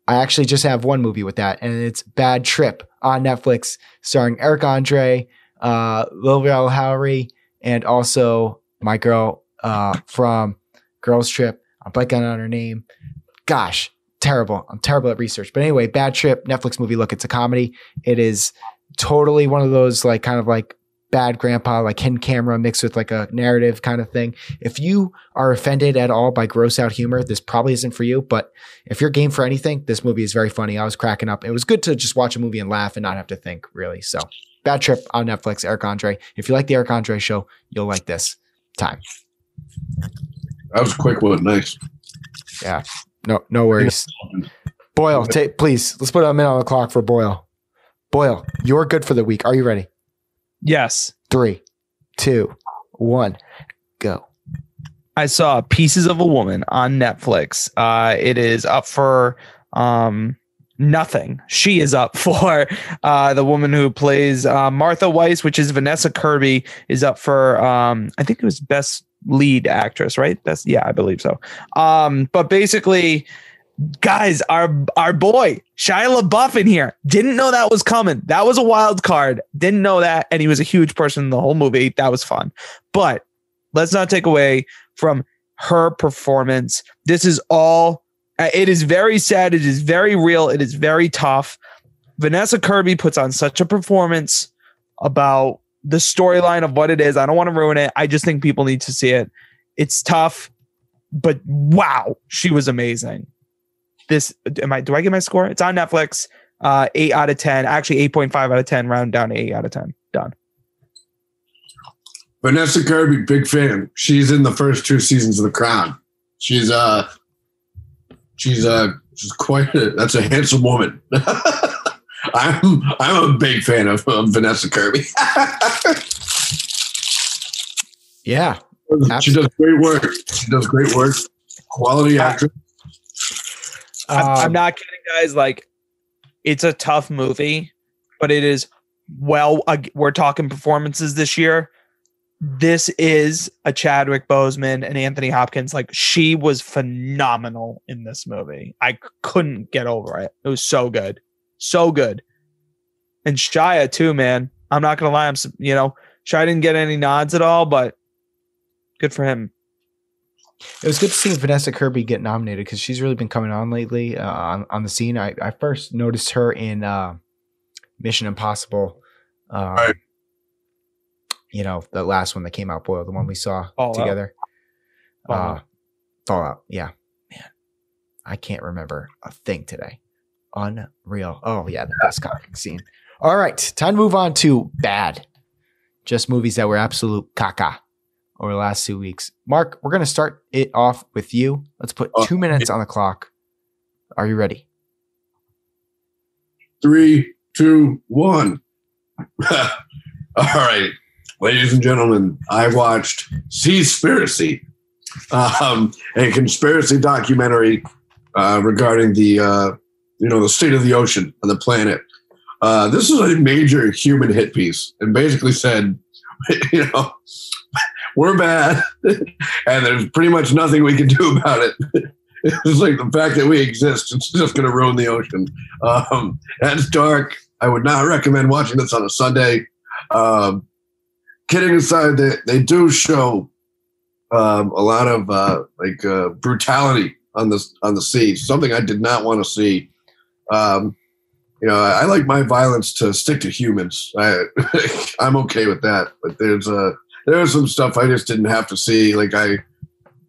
I actually just have one movie with that, and it's Bad Trip on Netflix, starring Eric Andre, uh, Lil Rel Howery, and also my girl uh, from Girls Trip. I'm blanking on her name. Gosh, terrible. I'm terrible at research. But anyway, Bad Trip, Netflix movie. Look, it's a comedy. It is totally one of those like kind of like bad grandpa, like hidden camera mixed with like a narrative kind of thing. If you are offended at all by gross out humor, this probably isn't for you. But if you're game for anything, this movie is very funny. I was cracking up. It was good to just watch a movie and laugh and not have to think really. So Bad Trip on Netflix, Eric Andre. If you like the Eric Andre show, you'll like this time. That was a quick one. Nice. Yeah. No, no worries. Boyle, ta please, let's put a minute on the clock for Boyle. Boyle, you're good for the week. Are you ready? Yes. Three, two, one, go. I saw Pieces of a Woman on Netflix. Uh, it is up for um, nothing. She is up for uh, the woman who plays uh, Martha Weiss, which is Vanessa Kirby, is up for um, I think it was best lead actress, right? That's yeah, I believe so. Um, but basically, guys, our our boy Shia LaBeouf in here didn't know that was coming. That was a wild card. Didn't know that, and he was a huge person in the whole movie. That was fun, but let's not take away from her performance. This is all. uh, It is very sad. It is very real. It is very tough. Vanessa Kirby puts on such a performance about the storyline of what it is. I don't want to ruin it. I just think people need to see it. It's tough, but wow, she was amazing. This am I? Do I get my score? It's on Netflix. Uh, eight out of ten. Actually, eight point five out of ten. Round down to eight out of ten. Done. Vanessa Kirby, big fan. She's in the first two seasons of The Crown. She's uh, she's uh, she's quite. A, that's a handsome woman. I'm I'm a big fan of, of Vanessa Kirby. Yeah. she does great work. She does great work. Quality actress. I'm, I'm Um, not kidding, guys. Like, it's a tough movie, but it is well. Uh, we're talking performances this year. This is a Chadwick Boseman and Anthony Hopkins. Like, she was phenomenal in this movie. I couldn't get over it. It was so good, so good. And Shia too, man. I'm not gonna lie. I'm, you know, Shia didn't get any nods at all, but good for him. It was good to see Vanessa Kirby get nominated because she's really been coming on lately uh, on, on the scene. I, I first noticed her in uh, Mission Impossible. Uh, Right. You know, the last one that came out, boy, the one we saw Fallout. together. Fallout. Uh, Fallout. Yeah. Man, I can't remember a thing today. Unreal. Oh, yeah, the best cocking scene. All right, time to move on to bad. Just movies that were absolute caca over the last two weeks. Mark, we're going to start it off with you. Let's put two minutes on the clock. Are you ready? Three, two, one. All right, ladies and gentlemen, I watched Seaspiracy, um, a conspiracy documentary uh, regarding the uh, you know the state of the ocean and the planet. Uh, this is a major human hit piece, and basically said, you know, we're bad, and there's pretty much nothing we can do about it. It's like the fact that we exist; it's just going to ruin the ocean. Um, that's dark. I would not recommend watching this on a Sunday. Um, kidding aside, they, they do show um, a lot of uh, like uh, brutality on the on the sea. Something I did not want to see. Um, you know, I, I like my violence to stick to humans. I, I'm okay with that. But there's uh, there's some stuff I just didn't have to see. Like I,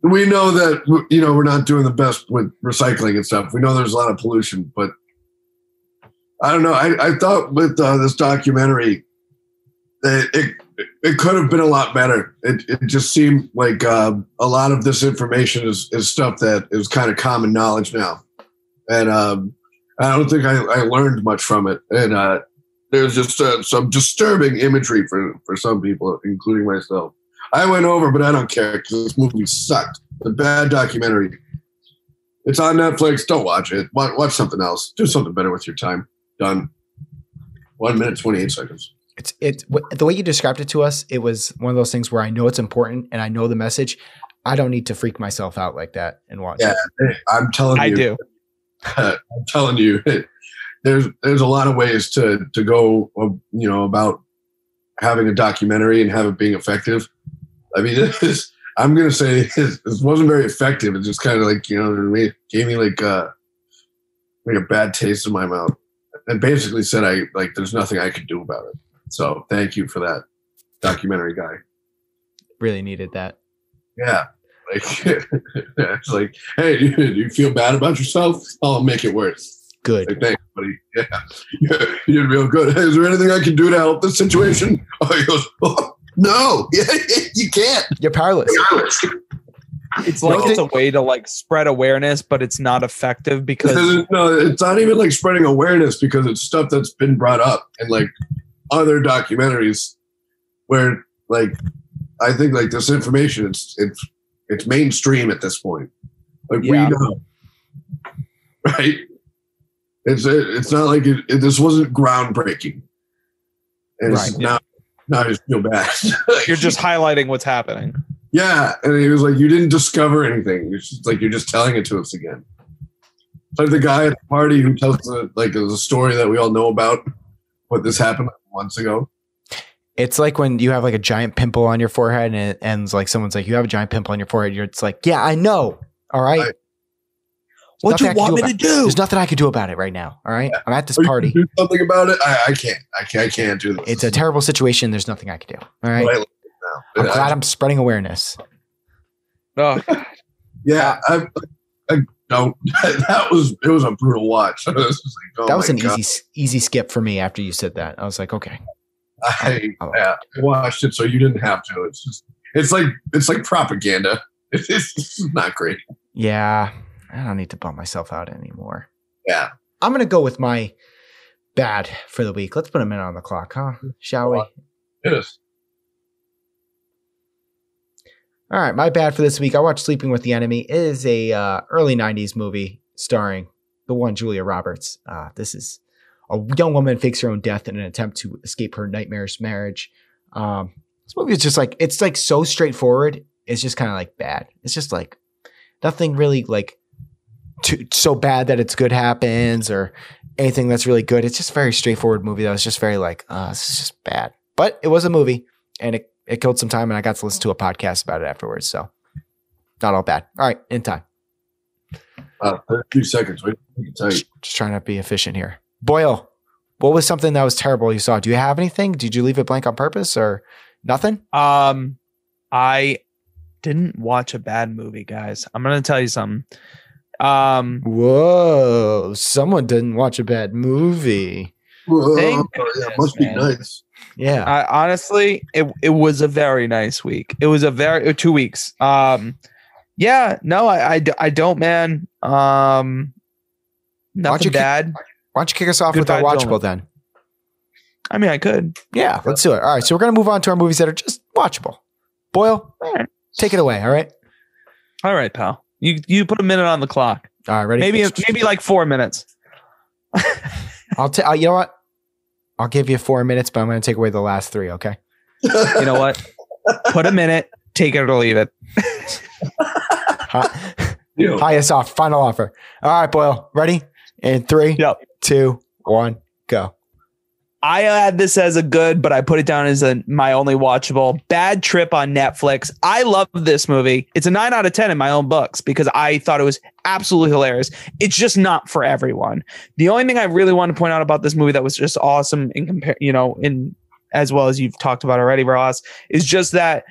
we know that you know we're not doing the best with recycling and stuff. We know there's a lot of pollution, but I don't know. I, I thought with uh, this documentary, it, it it could have been a lot better. It it just seemed like uh, a lot of this information is is stuff that is kind of common knowledge now, and um, I don't think I, I learned much from it. And uh, there's just uh, some disturbing imagery for for some people, including myself. I went over, but I don't care because this movie sucked. A bad documentary. It's on Netflix. Don't watch it. Watch, watch something else. Do something better with your time. Done. One minute, 28 seconds. It's it the way you described it to us. It was one of those things where I know it's important and I know the message. I don't need to freak myself out like that and watch. Yeah. it. I'm telling you, I do. I'm telling you, there's there's a lot of ways to to go, uh, you know, about having a documentary and have it being effective. I mean, this, I'm gonna say this, wasn't very effective. It just kind of like you know, gave me like uh like a bad taste in my mouth, and basically said I like there's nothing I could do about it. So thank you for that, documentary guy. Really needed that. Yeah. Like, it's like, hey, do you feel bad about yourself? I'll make it worse. Good. Like, thanks, buddy. Yeah. You did real good. Hey, is there anything I can do to help this situation? Oh, he goes, oh, no, you can't. You're powerless. It's like No. it's a way to like spread awareness, but it's not effective because no, it's not even like spreading awareness because it's stuff that's been brought up in like other documentaries where like I think like this information it's it's it's mainstream at this point. Like Yeah. we know, right? It's it's not like it, it, this wasn't groundbreaking, and Right. now now I just feel bad. you're just highlighting what's happening. yeah, and he was like, "You didn't discover anything. It's just like you're just telling it to us again." It's like the guy at the party who tells the, like the story that we all know about, what this happened months ago. It's like when you have like a giant pimple on your forehead and it ends like someone's like, you have a giant pimple on your forehead. You're it's like, yeah, I know. All right. Right. What Nothing you I can want me to do? There's nothing I can do about it right now. All right. I'm at this Or party. can do something about it. I, I can't. I can't. I can't do this. It's a terrible situation. There's nothing I can do. All right. Right. I'm glad I'm spreading awareness. Oh, Yeah, I, I don't. That was it was a brutal watch. Was like, oh that was an God. easy easy skip for me after you said that. I was like, okay. I, Oh. yeah, watched it so you didn't have to. It's just it's like it's like propaganda. It's, not great. Yeah. I don't need to bum myself out anymore. Yeah. I'm gonna go with my bad for the week. Let's put a minute on the clock, huh? Shall we? It is. All right, my bad for this week. I watched Sleeping with the Enemy. It is a uh, early '90s movie starring the one Julia Roberts. Uh, this is a young woman fakes her own death in an attempt to escape her nightmarish marriage. Um, this movie is just like it's like so straightforward. It's just kind of like bad. It's just like nothing really like too, so bad that it's good happens or anything that's really good. It's just a very straightforward movie that was just very like, uh, this is just bad. But it was a movie and it, it killed some time and I got to listen to a podcast about it afterwards. So not all bad. All right, in time. Uh, a few seconds. Wait. Just trying to be efficient here. Boyle, what was something that was terrible you saw? Do you have anything? Did you leave it blank on purpose or nothing? Um, I didn't watch a bad movie, guys. I'm gonna tell you something. Um, Whoa, someone didn't watch a bad movie. Whoa, Thank yeah, it goodness, must be man. nice. Yeah. I honestly, it it was a very nice week. It was a very uh, two weeks. Um, yeah, no, I I don't, man. Um, you nothing kick- bad. Why don't you kick us off with Goodbye, our Dylan. watchable then? I mean, I could. Yeah, let's do it. All right, so we're gonna move on to our movies that are just watchable. Boyle, right, take it away. All right. all right, pal. You you put a minute on the clock. All right, ready? Maybe maybe like four minutes. I'll tell uh, you know what? I'll give you four minutes, but I'm gonna take away the last three. Okay. You know what? Put a minute. Take it or leave it. Hi- highest off. Final offer. All right, Boyle. Ready? In three, Yep. Two, one, go. I had this as a good, but I put it down as a my only watchable. Bad Trip on Netflix. I love this movie. It's a nine out of ten in my own books because I thought it was absolutely hilarious. It's just not for everyone. The only thing I really want to point out about this movie that was just awesome in compare, you know, in as well as you've talked about already, Ross, is just that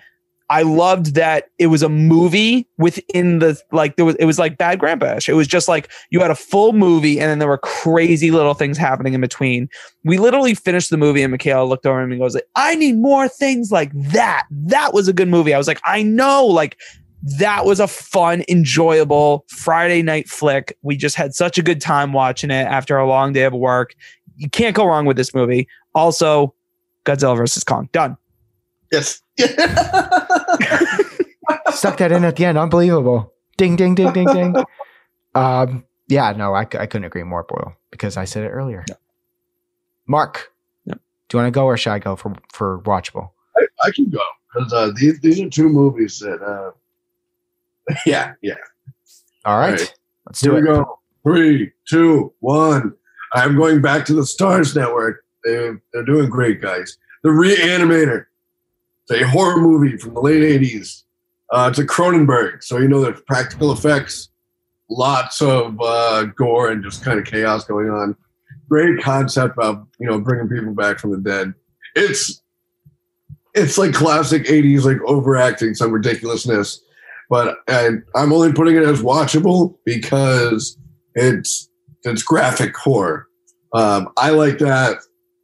I loved that it was a movie within the like there was it was like Bad Grandpa. It was just like you had a full movie and then there were crazy little things happening in between we literally finished the movie and Michaela looked over at and goes like, I need more things like that. That was a good movie. I was like, I know, like that was a fun, enjoyable Friday night flick. We just had such a good time watching it after a long day of work. You can't go wrong with this movie. Also, Godzilla versus Kong. Done. Yes. Stuck that in at the end. Unbelievable. Ding, ding, ding, ding, ding. Um, yeah, no, I, I couldn't agree more, Boyle, because I said it earlier. Mark, Yeah. do you want to go or should I go for for watchable? I, I can go because uh, these these are two movies that. Uh, yeah, yeah. All right, All right. let's Here do we it. go. Three, two, one. I'm going back to the Starz Network. They, they're doing great, guys. The Reanimator. A horror movie from the late 80s. Uh, it's a Cronenberg, so you know there's practical effects, lots of uh, gore and just kind of chaos going on. Great concept of you know bringing people back from the dead. It's it's like classic 80s, like overacting some ridiculousness but I, I'm only putting it as watchable because it's it's graphic horror. Um, I like that.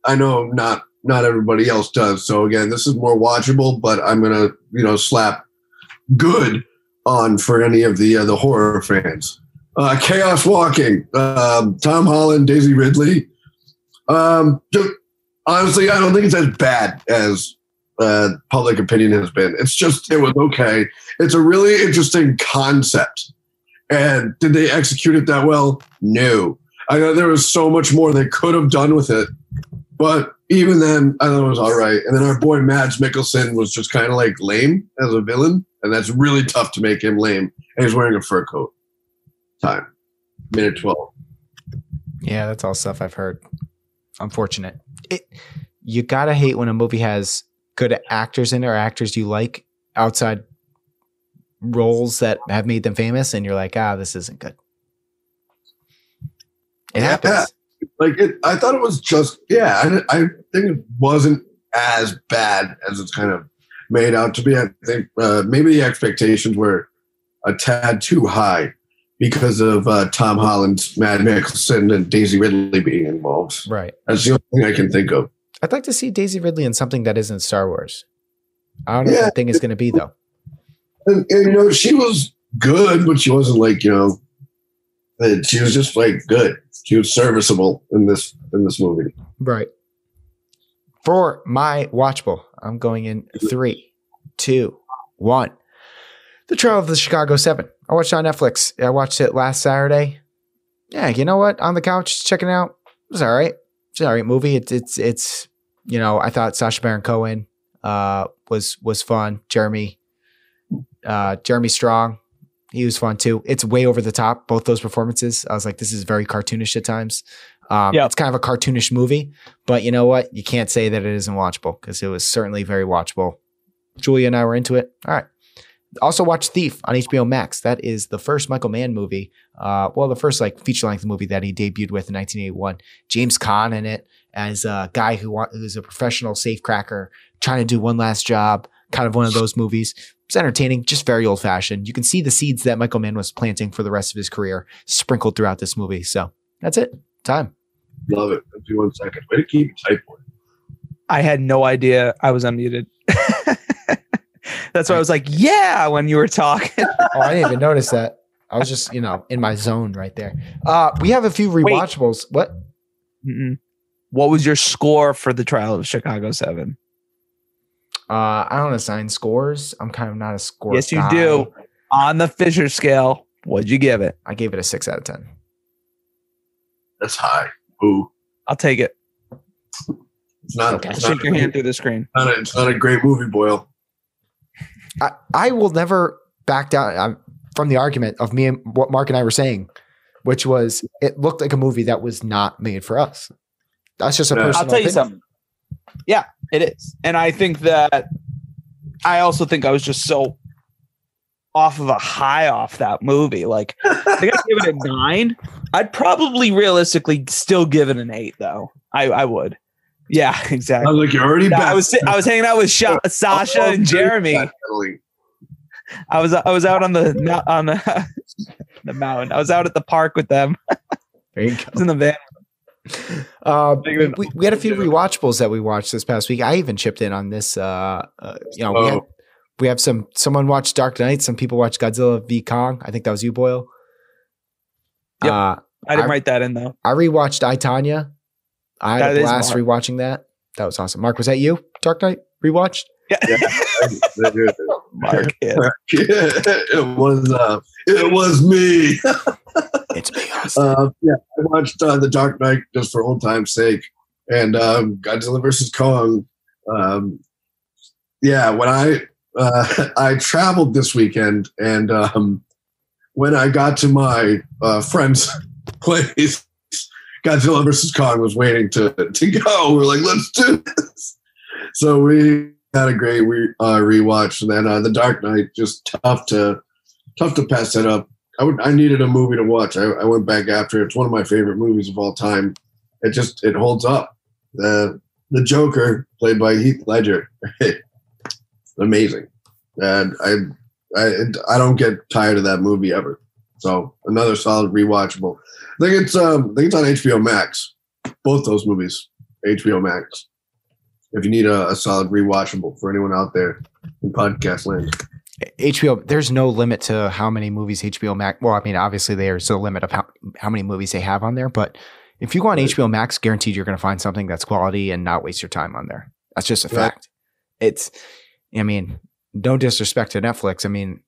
I know not not everybody else does. So again, this is more watchable, but I'm gonna you know slap good on for any of the uh, the horror fans. Uh, Chaos Walking, um, Tom Holland, Daisy Ridley. Um, ju- honestly, I don't think it's as bad as uh, public opinion has been. It's just it was okay it's a really interesting concept. And did they execute it that well? No. I know there was so much more they could have done with it. But even then, I thought it was all right. And then our boy Mads Mikkelsen was just kind of like lame as a villain. And that's really tough to make him lame. And he's wearing a fur coat. Time. Minute 12. Yeah, that's all stuff I've heard. Unfortunate. It you gotta hate when a movie has good actors in it or actors you like outside roles that have made them famous, and you're like, ah, this isn't good. It happens. Like it, I thought it was just yeah. I, I think it wasn't as bad as it's kind of made out to be. I think uh, maybe the expectations were a tad too high because of uh, Tom Holland's Mad Mikkelsen and Daisy Ridley being involved. Right. That's the only thing I can think of. I'd like to see Daisy Ridley in something that isn't Star Wars. I don't know what Yeah. that thing is going to be though. And, and you know, she was good, but she wasn't like you know. Uh, She was just like good. She was serviceable in this in this movie. Right. For my watchable, I'm going in three, two, one. The Trial of the Chicago Seven. I watched on Netflix. I watched it last Saturday. Yeah, you know what? On the couch, checking it out. It was all right. It's all right movie. It's it's it's you know, I thought Sacha Baron Cohen uh was was fun. Jeremy uh Jeremy Strong. He was fun too. It's way over the top, both those performances. I was like, this is very cartoonish at times. Um, Yeah. It's kind of a cartoonish movie, but you know what? You can't say that it isn't watchable because it was certainly very watchable. Julia and I were into it. All right. Also watch Thief on HBO Max. That is the first Michael Mann movie. Uh, well, the first like feature length movie that he debuted with in 1981. James Caan in it as a guy who who's a professional safe cracker trying to do one last job. Kind of one of those movies. It's entertaining, just very old fashioned. You can see the seeds that Michael Mann was planting for the rest of his career sprinkled throughout this movie. So that's it. Time. Love it. Let's do one second. Way to keep it tight, boy. I had no idea I was unmuted. That's why I was like, yeah, when you were talking. Oh, I didn't even notice that. I was just, you know, in my zone right there. Uh, we have a few rewatchables. What? Mm-mm. What was your score for the trial of Chicago Seven? Uh, I don't assign scores. I'm kind of not a score. yes, you guy. do. On the Fisher scale, what'd you give it? I gave it a six out of ten. That's high. Ooh. I'll take it. It's not, Okay. it's not, Shake your hand through the screen. not a, it's not a great movie, Boyle. I, I will never back down um, from the argument of me and what Mark and I were saying, which was it looked like a movie that was not made for us. That's just a Yeah. personal. I'll tell you opinion. something. Yeah, it is. And I think that I also think I was just so off of a high off that movie. Like I think I'd give it a nine. I'd probably realistically still give it an eight though. I, I would. Yeah, I exactly. was like, you're already Yeah, back. I was I was hanging out with Sha- oh, Sacha oh, and Jeremy. I was I was out on the on the the mountain. I was out at the park with them. There you I was in the van. Go. Uh, Bigger we, we had a few rewatchables that we watched this past week. I even chipped in on this. Uh, uh, you know, we, had, Oh. we have some. Someone watched Dark Knight. Some people watched Godzilla v Kong. I think that was you, Boyle. Yep. Uh, I didn't I- wr't that in though. I rewatched I Tonya. I had a blast Mark. rewatching that. That was awesome. Mark, was that you? Dark Knight rewatched? Yeah. it Mark, yeah. was uh, it was me. It's me, Uh, yeah, I watched uh, The Dark Knight just for old time's sake, and um, Godzilla versus Kong. Um, yeah, when I uh, I traveled this weekend, and um, when I got to my uh, friend's place, Godzilla versus Kong was waiting to to go. We are like, let's do this. So we had a great re- uh, rewatch, and then uh, The Dark Knight just tough to tough to pass that up. I would I needed a movie to watch. I, I went back after. It's one of my favorite movies of all time. It just it holds up. The the Joker, played by Heath Ledger, amazing. And I I I don't get tired of that movie ever. So another solid rewatchable. I think it's um I think it's on HBO Max. Both those movies, HBO Max. If you need a, a solid rewatchable for anyone out there in podcast land. HBO, there's no limit to how many movies HBO Max. Well, I mean, obviously there's a limit of how, how many movies they have on there, but if you go on HBO Max, guaranteed you're going to find something that's quality and not waste your time on there. That's just a fact. It's, I mean, no disrespect to Netflix. I mean,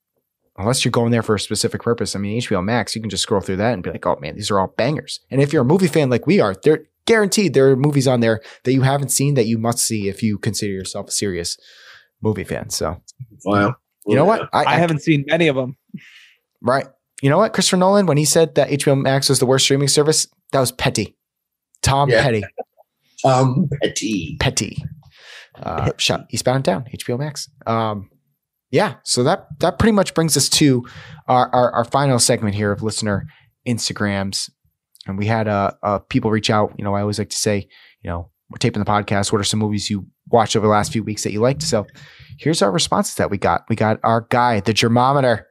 unless you're going there for a specific purpose, I mean, HBO Max, you can just scroll through that and be like, oh man, these are all bangers. And if you're a movie fan like we are, they're guaranteed there are movies on there that you haven't seen that you must see if you consider yourself a serious movie fan. So, Wow. you know what? I haven't seen many of them. Right. You know what? Christopher Nolan, when he said that HBO Max was the worst streaming service, that was petty. Tom Yeah. Petty. Tom Petty. Petty. uh, shout Eastbound and Down, HBO Max. Um, yeah, so that that pretty much brings us to our, our, our final segment here of listener Instagrams, and we had uh, uh people reach out. You know, I always like to say, you know, we're taping the podcast. What are some movies you watched over the last few weeks that you liked? So here's our responses that we got. We got our guy, the germometer.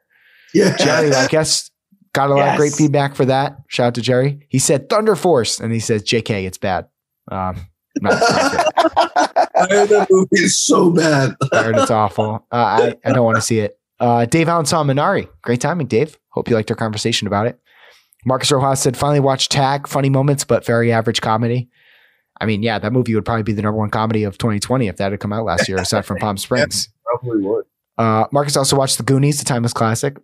Yeah. Jerry, I guess got a lot of great feedback for that. Shout out to Jerry. He said Thunder Force, and he says, "JK, it's bad." Um, not, not. I heard that movie is so bad. I heard it's awful. Uh, I I don't want to see it. Uh, Dave Allen saw Minari. Great timing, Dave. Hope you liked our conversation about it. Marcus Rojas said, "Finally watched Tag. Funny moments, but very average comedy." I mean, yeah, that movie would probably be the number one comedy of 2020 if that had come out last year, aside from Palm Springs. Probably would. Uh, Marcus also watched The Goonies, the timeless classic.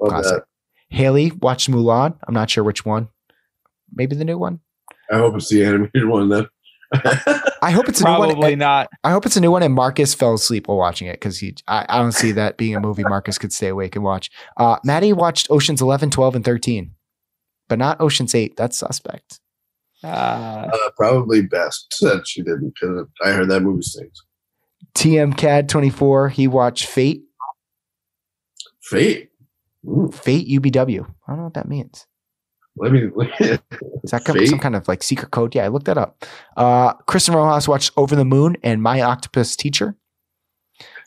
Love Classic. Haley watched Mulan. I'm not sure which one. Maybe the new one. I hope it's the animated one then. I hope it's a new one. Probably not. I hope it's a new one. And Marcus fell asleep while watching it because he. I, I don't see that being a movie Marcus could stay awake and watch. Uh, Maddie watched Ocean's 11, 12, and 13, but not Ocean's 8. That's suspect. Uh, Uh, probably best that she didn't because I heard that movie stinks. TM Cad 24. He watched Fate. Fate. Ooh, Fate UBW. I don't know what that means. let me. Is that some, Fate? some kind of like secret code? Yeah, I looked that up. Uh, Kristin Rojas watched Over the Moon and My Octopus Teacher.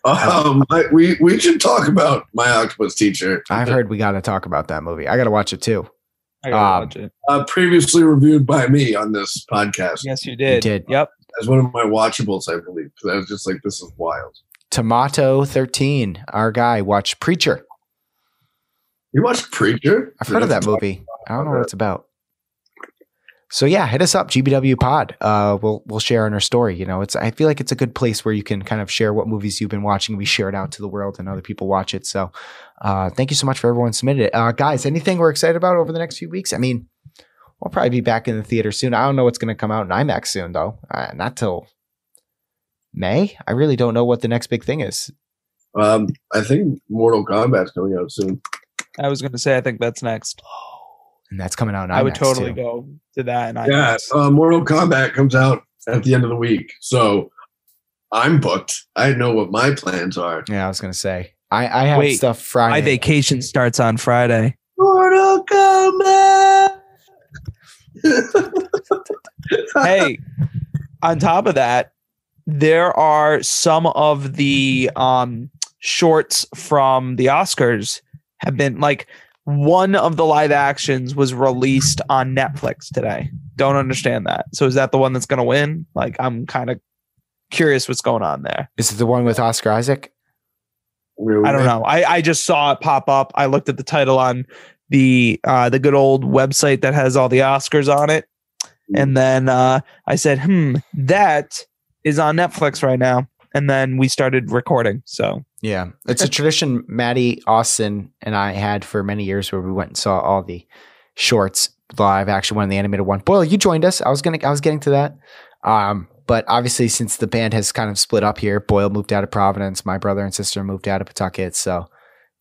Um, I, we we should talk about my octopus teacher. I've heard we got to talk about that movie. I got to watch it too. I gotta Um, watch it. uh, previously reviewed by me on this podcast Yes, you did. did. Yep. as one of my watchables, I believe. I was just like, this is wild. Tomato 13. Our guy watched Preacher. You watched Preacher? I've heard of that movie. I don't know what it's about. So yeah, hit us up, GBW Pod. Uh, we'll we'll share in our story. You know, it's I feel like it's a good place where you can kind of share what movies you've been watching. We share it out to the world, and other people watch it. So, uh, thank you so much for everyone submitted it, uh, guys. Anything we're excited about over the next few weeks? I mean, we'll probably be back in the theater soon. I don't know what's going to come out in IMAX soon, though. Uh, not till May. I really don't know what the next big thing is. Um, I think Mortal Kombat's coming out soon. I was going to say, I think that's next. And that's coming out in IMAX I would totally too. go to that. And Yeah, uh, Mortal Kombat comes out at the end of the week, so I'm booked. I know what my plans are. Yeah, I was going to say. I, I have Wait, stuff Friday. My vacation starts on Friday. Mortal Kombat. hey, on top of that, there are some of the um, shorts from the Oscars have been like one of the live actions was released on Netflix today. Don't understand that. So is that the one that's going to win? Like I'm kind of curious what's going on there. Is it the one with Oscar Isaac? Really? I don't know. I, I just saw it pop up. I looked at the title on the uh, the good old website that has all the Oscars on it, and then uh, I said, "Hmm, that is on Netflix right now." And then we started recording. So Yeah, it's a tradition Maddie Austin and I had for many years where we went and saw all the shorts, live action one, and the animated one. Boyle, you joined us. I was gonna, I was getting to that. Um, but obviously, since the band has kind of split up here, Boyle moved out of Providence. My brother and sister moved out of Pawtucket. So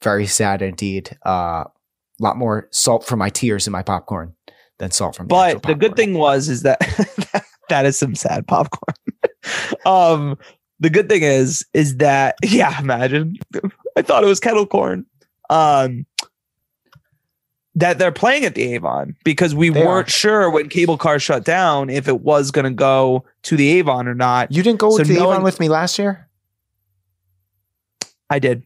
very sad indeed. A uh, lot more salt for my tears in my popcorn than salt from. the but the good thing was is that that is some sad popcorn. um, the good thing is is that yeah, imagine I thought it was kettle corn. Um, that they're playing at the Avon because we They weren't are. sure when cable car shut down if it was going to go to the Avon or not. you didn't go so to the knowing- Avon with me last year. I did.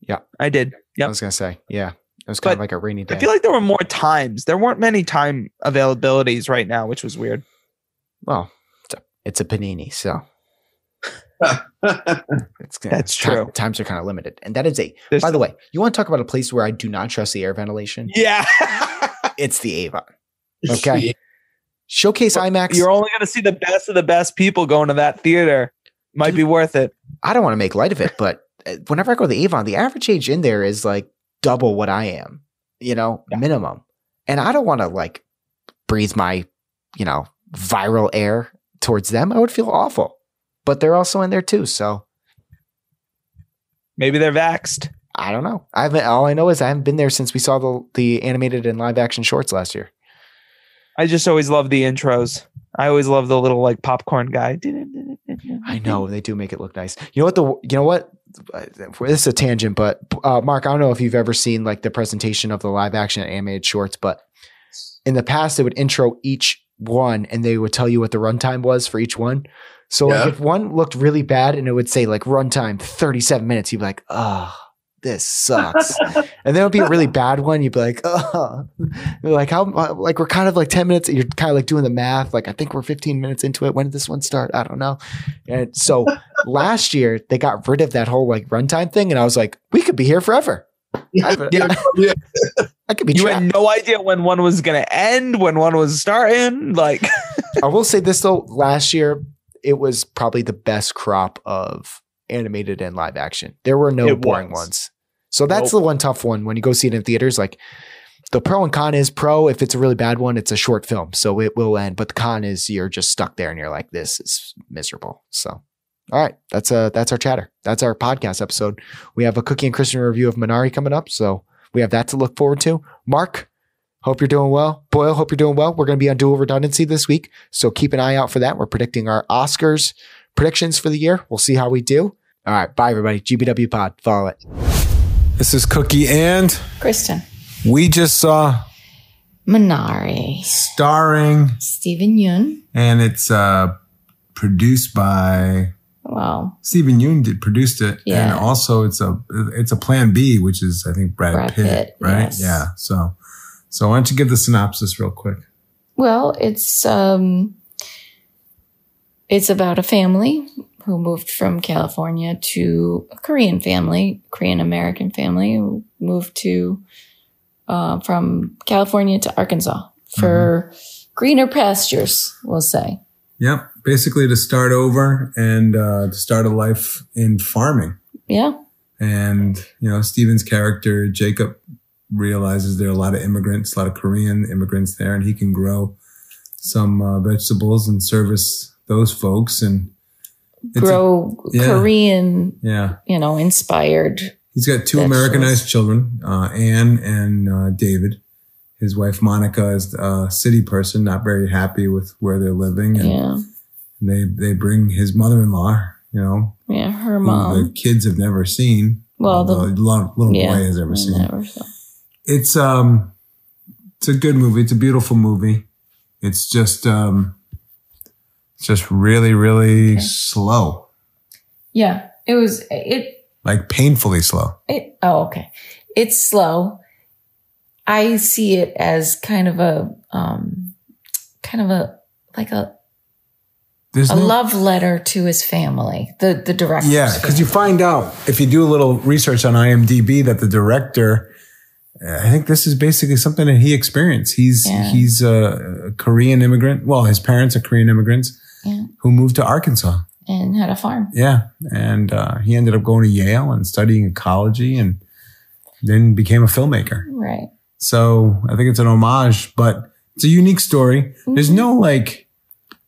Yeah. I did. Yeah, I was gonna say, yeah, it was kind of like a rainy day. I feel like there were more times. There weren't many time availabilities right now, which was weird. well, it's a, it's a panini, so it's That's time- true. Times are kind of limited, and that is a. There's- By the way, you want to talk about a place where I do not trust the air ventilation? Yeah. It's the Avon. Okay. Showcase IMAX. You're only going to see the best of the best people going to that theater. Might be worth it. I don't want to make light of it, but uh, whenever I go to the Avon, the average age in there is like double what I am, you know, minimum. And I don't want to like breathe my, you know, viral air towards them. I would feel awful. But they're also in there too. So Maybe they're vaxxed. I don't know. I haven't, all I know is I haven't been there since we saw the, the animated and live action shorts last year. I just always love the intros. I always love the little like popcorn guy. I know they do make it look nice. You know what the you know what this is a tangent, but uh, Mark, I don't know if you've ever seen like the presentation of the live action animated shorts, but in the past they would intro each one and they would tell you what the runtime was for each one. So like if one looked really bad and it would say like runtime 37 minutes, you'd be like, oh, this sucks. and then it would be a really bad one. You'd be like, oh, like how, like we're kind of like 10 minutes. You're kind of like doing the math. Like I think we're 15 minutes into it. When did this one start? I don't know. And so last year they got rid of that whole like runtime thing. And I was like, we could be here forever. Yeah, I- yeah, yeah. I could be You trapped. had no idea when one was going to end, when one was starting. Like, I will say this though, last year it was probably the best crop of animated and live action. There were no It boring was. ones. So that's Nope. the one tough one when you go see it in theaters. Like the pro and con is pro. If it's a really bad one, it's a short film, so it will end. But the con is you're just stuck there and you're like, this is miserable. So. All right, that's uh that's our chatter. That's our podcast episode. We have a cookie and Kristin review of Minari coming up, so we have that to look forward to. Mark, hope you're doing well. Boyle, hope you're doing well. We're going to be on dual redundancy this week, so keep an eye out for that. We're predicting our Oscars predictions for the year. We'll see how we do. All right, bye everybody. GBW Pod, follow it. This is Cookie, and Kristin. we just saw Minari. starring, Steven Yeun. and it's uh, produced by Well, Steven Yeun. Did produced it, Yeah. and also it's a it's a Plan B, which is I think Brad, Brad Pitt, Pitt, right? yes. Yeah. So, so why don't you give the synopsis real quick? well, it's um it's about a family who moved from California to a Korean family, Korean American family who moved to uh, from California to Arkansas for greener pastures, we'll say. Yep. Basically, to start over and uh, to start a life in farming. Yeah. And, you know, Steven's character, Jacob, realizes there are a lot of immigrants, a lot of Korean immigrants there, and he can grow some uh, vegetables and service those folks. And it's a- Grow yeah. Korean, yeah, you know, inspired. he's got two. Americanized children, uh, Anne and uh, David. His wife Monica is a city person, not very happy with where they're living, and Yeah. they they bring his mother-in-law, you know, Yeah. Her mom. the kids have never seen. Well, the- although little, little yeah. boy has ever seen. never saw. It's um, it's a good movie. It's a beautiful movie. It's just um, it's just really really slow, Yeah, it was it. like painfully slow. It oh okay, it's slow. I see it as kind of a um, kind of a like a There's a no- love letter to his family. The the director. Yeah, because you find out if you do a little research on IMDb that the director, I think this is basically something that he experienced. He's Yeah. he's a, Korean immigrant. Well, his parents are Korean immigrants Yeah. who moved to Arkansas. and had a farm. Yeah, and uh, he ended up going to Yale and studying ecology, and then became a filmmaker. Right. So I think it's an homage, but it's a unique story. There's no like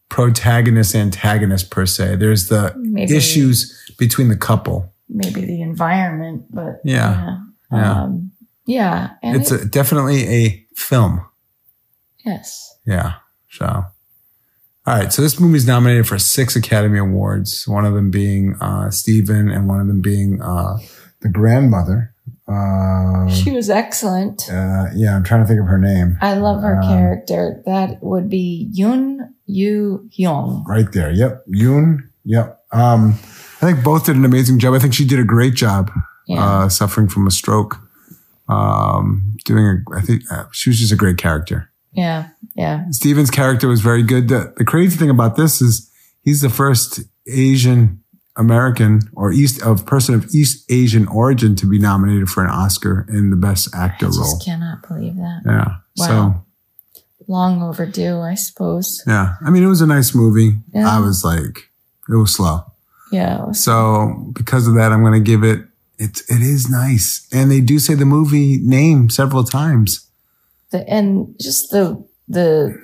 protagonist antagonist per se. There's the Maybe- issues between the couple. Maybe the environment, but Yeah. yeah, Yeah. Um, yeah. and it's it- a, definitely a film. yes. Yeah. So, all right. So this movie's nominated for six Academy Awards. One of them being uh, Steven, and one of them being uh, the grandmother. Uh, She was excellent. uh, yeah, I'm trying to think of her name. I love her Um, character. That would be Yoon Yu Hyung. Right there. Yep. Yoon. Yep. Um, I think both did an amazing job. I think she did a great job. Yeah. Uh, suffering from a stroke. Um, doing a, I think uh, she was just a great character. yeah. Yeah. Steven's character was very good. The, the crazy thing about this is he's the first Asian American or East of person of East Asian origin to be nominated for an Oscar in the Best Actor role. I role. cannot believe that. Yeah. Wow. So Long overdue, I suppose. yeah, I mean it was a nice movie. Yeah. I was like, it was slow. Yeah. was- So because of that, I'm going to give it. It it is nice, and they do say the movie name several times. The, and just the the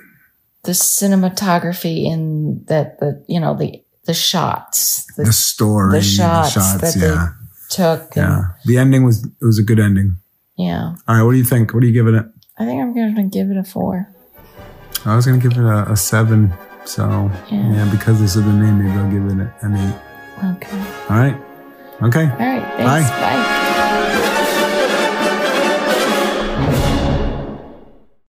the cinematography in that the you know the the shots The the story, the shots that they- yeah, took and yeah. The ending was it was a good ending. yeah. All right, what do you think? What are you giving it? I think I'm gonna give it a four. I was going to give it a, a seven So Yeah. yeah, because they said the name, maybe I'll give it an eight. Okay. All right. Okay. All right. Thanks. Bye.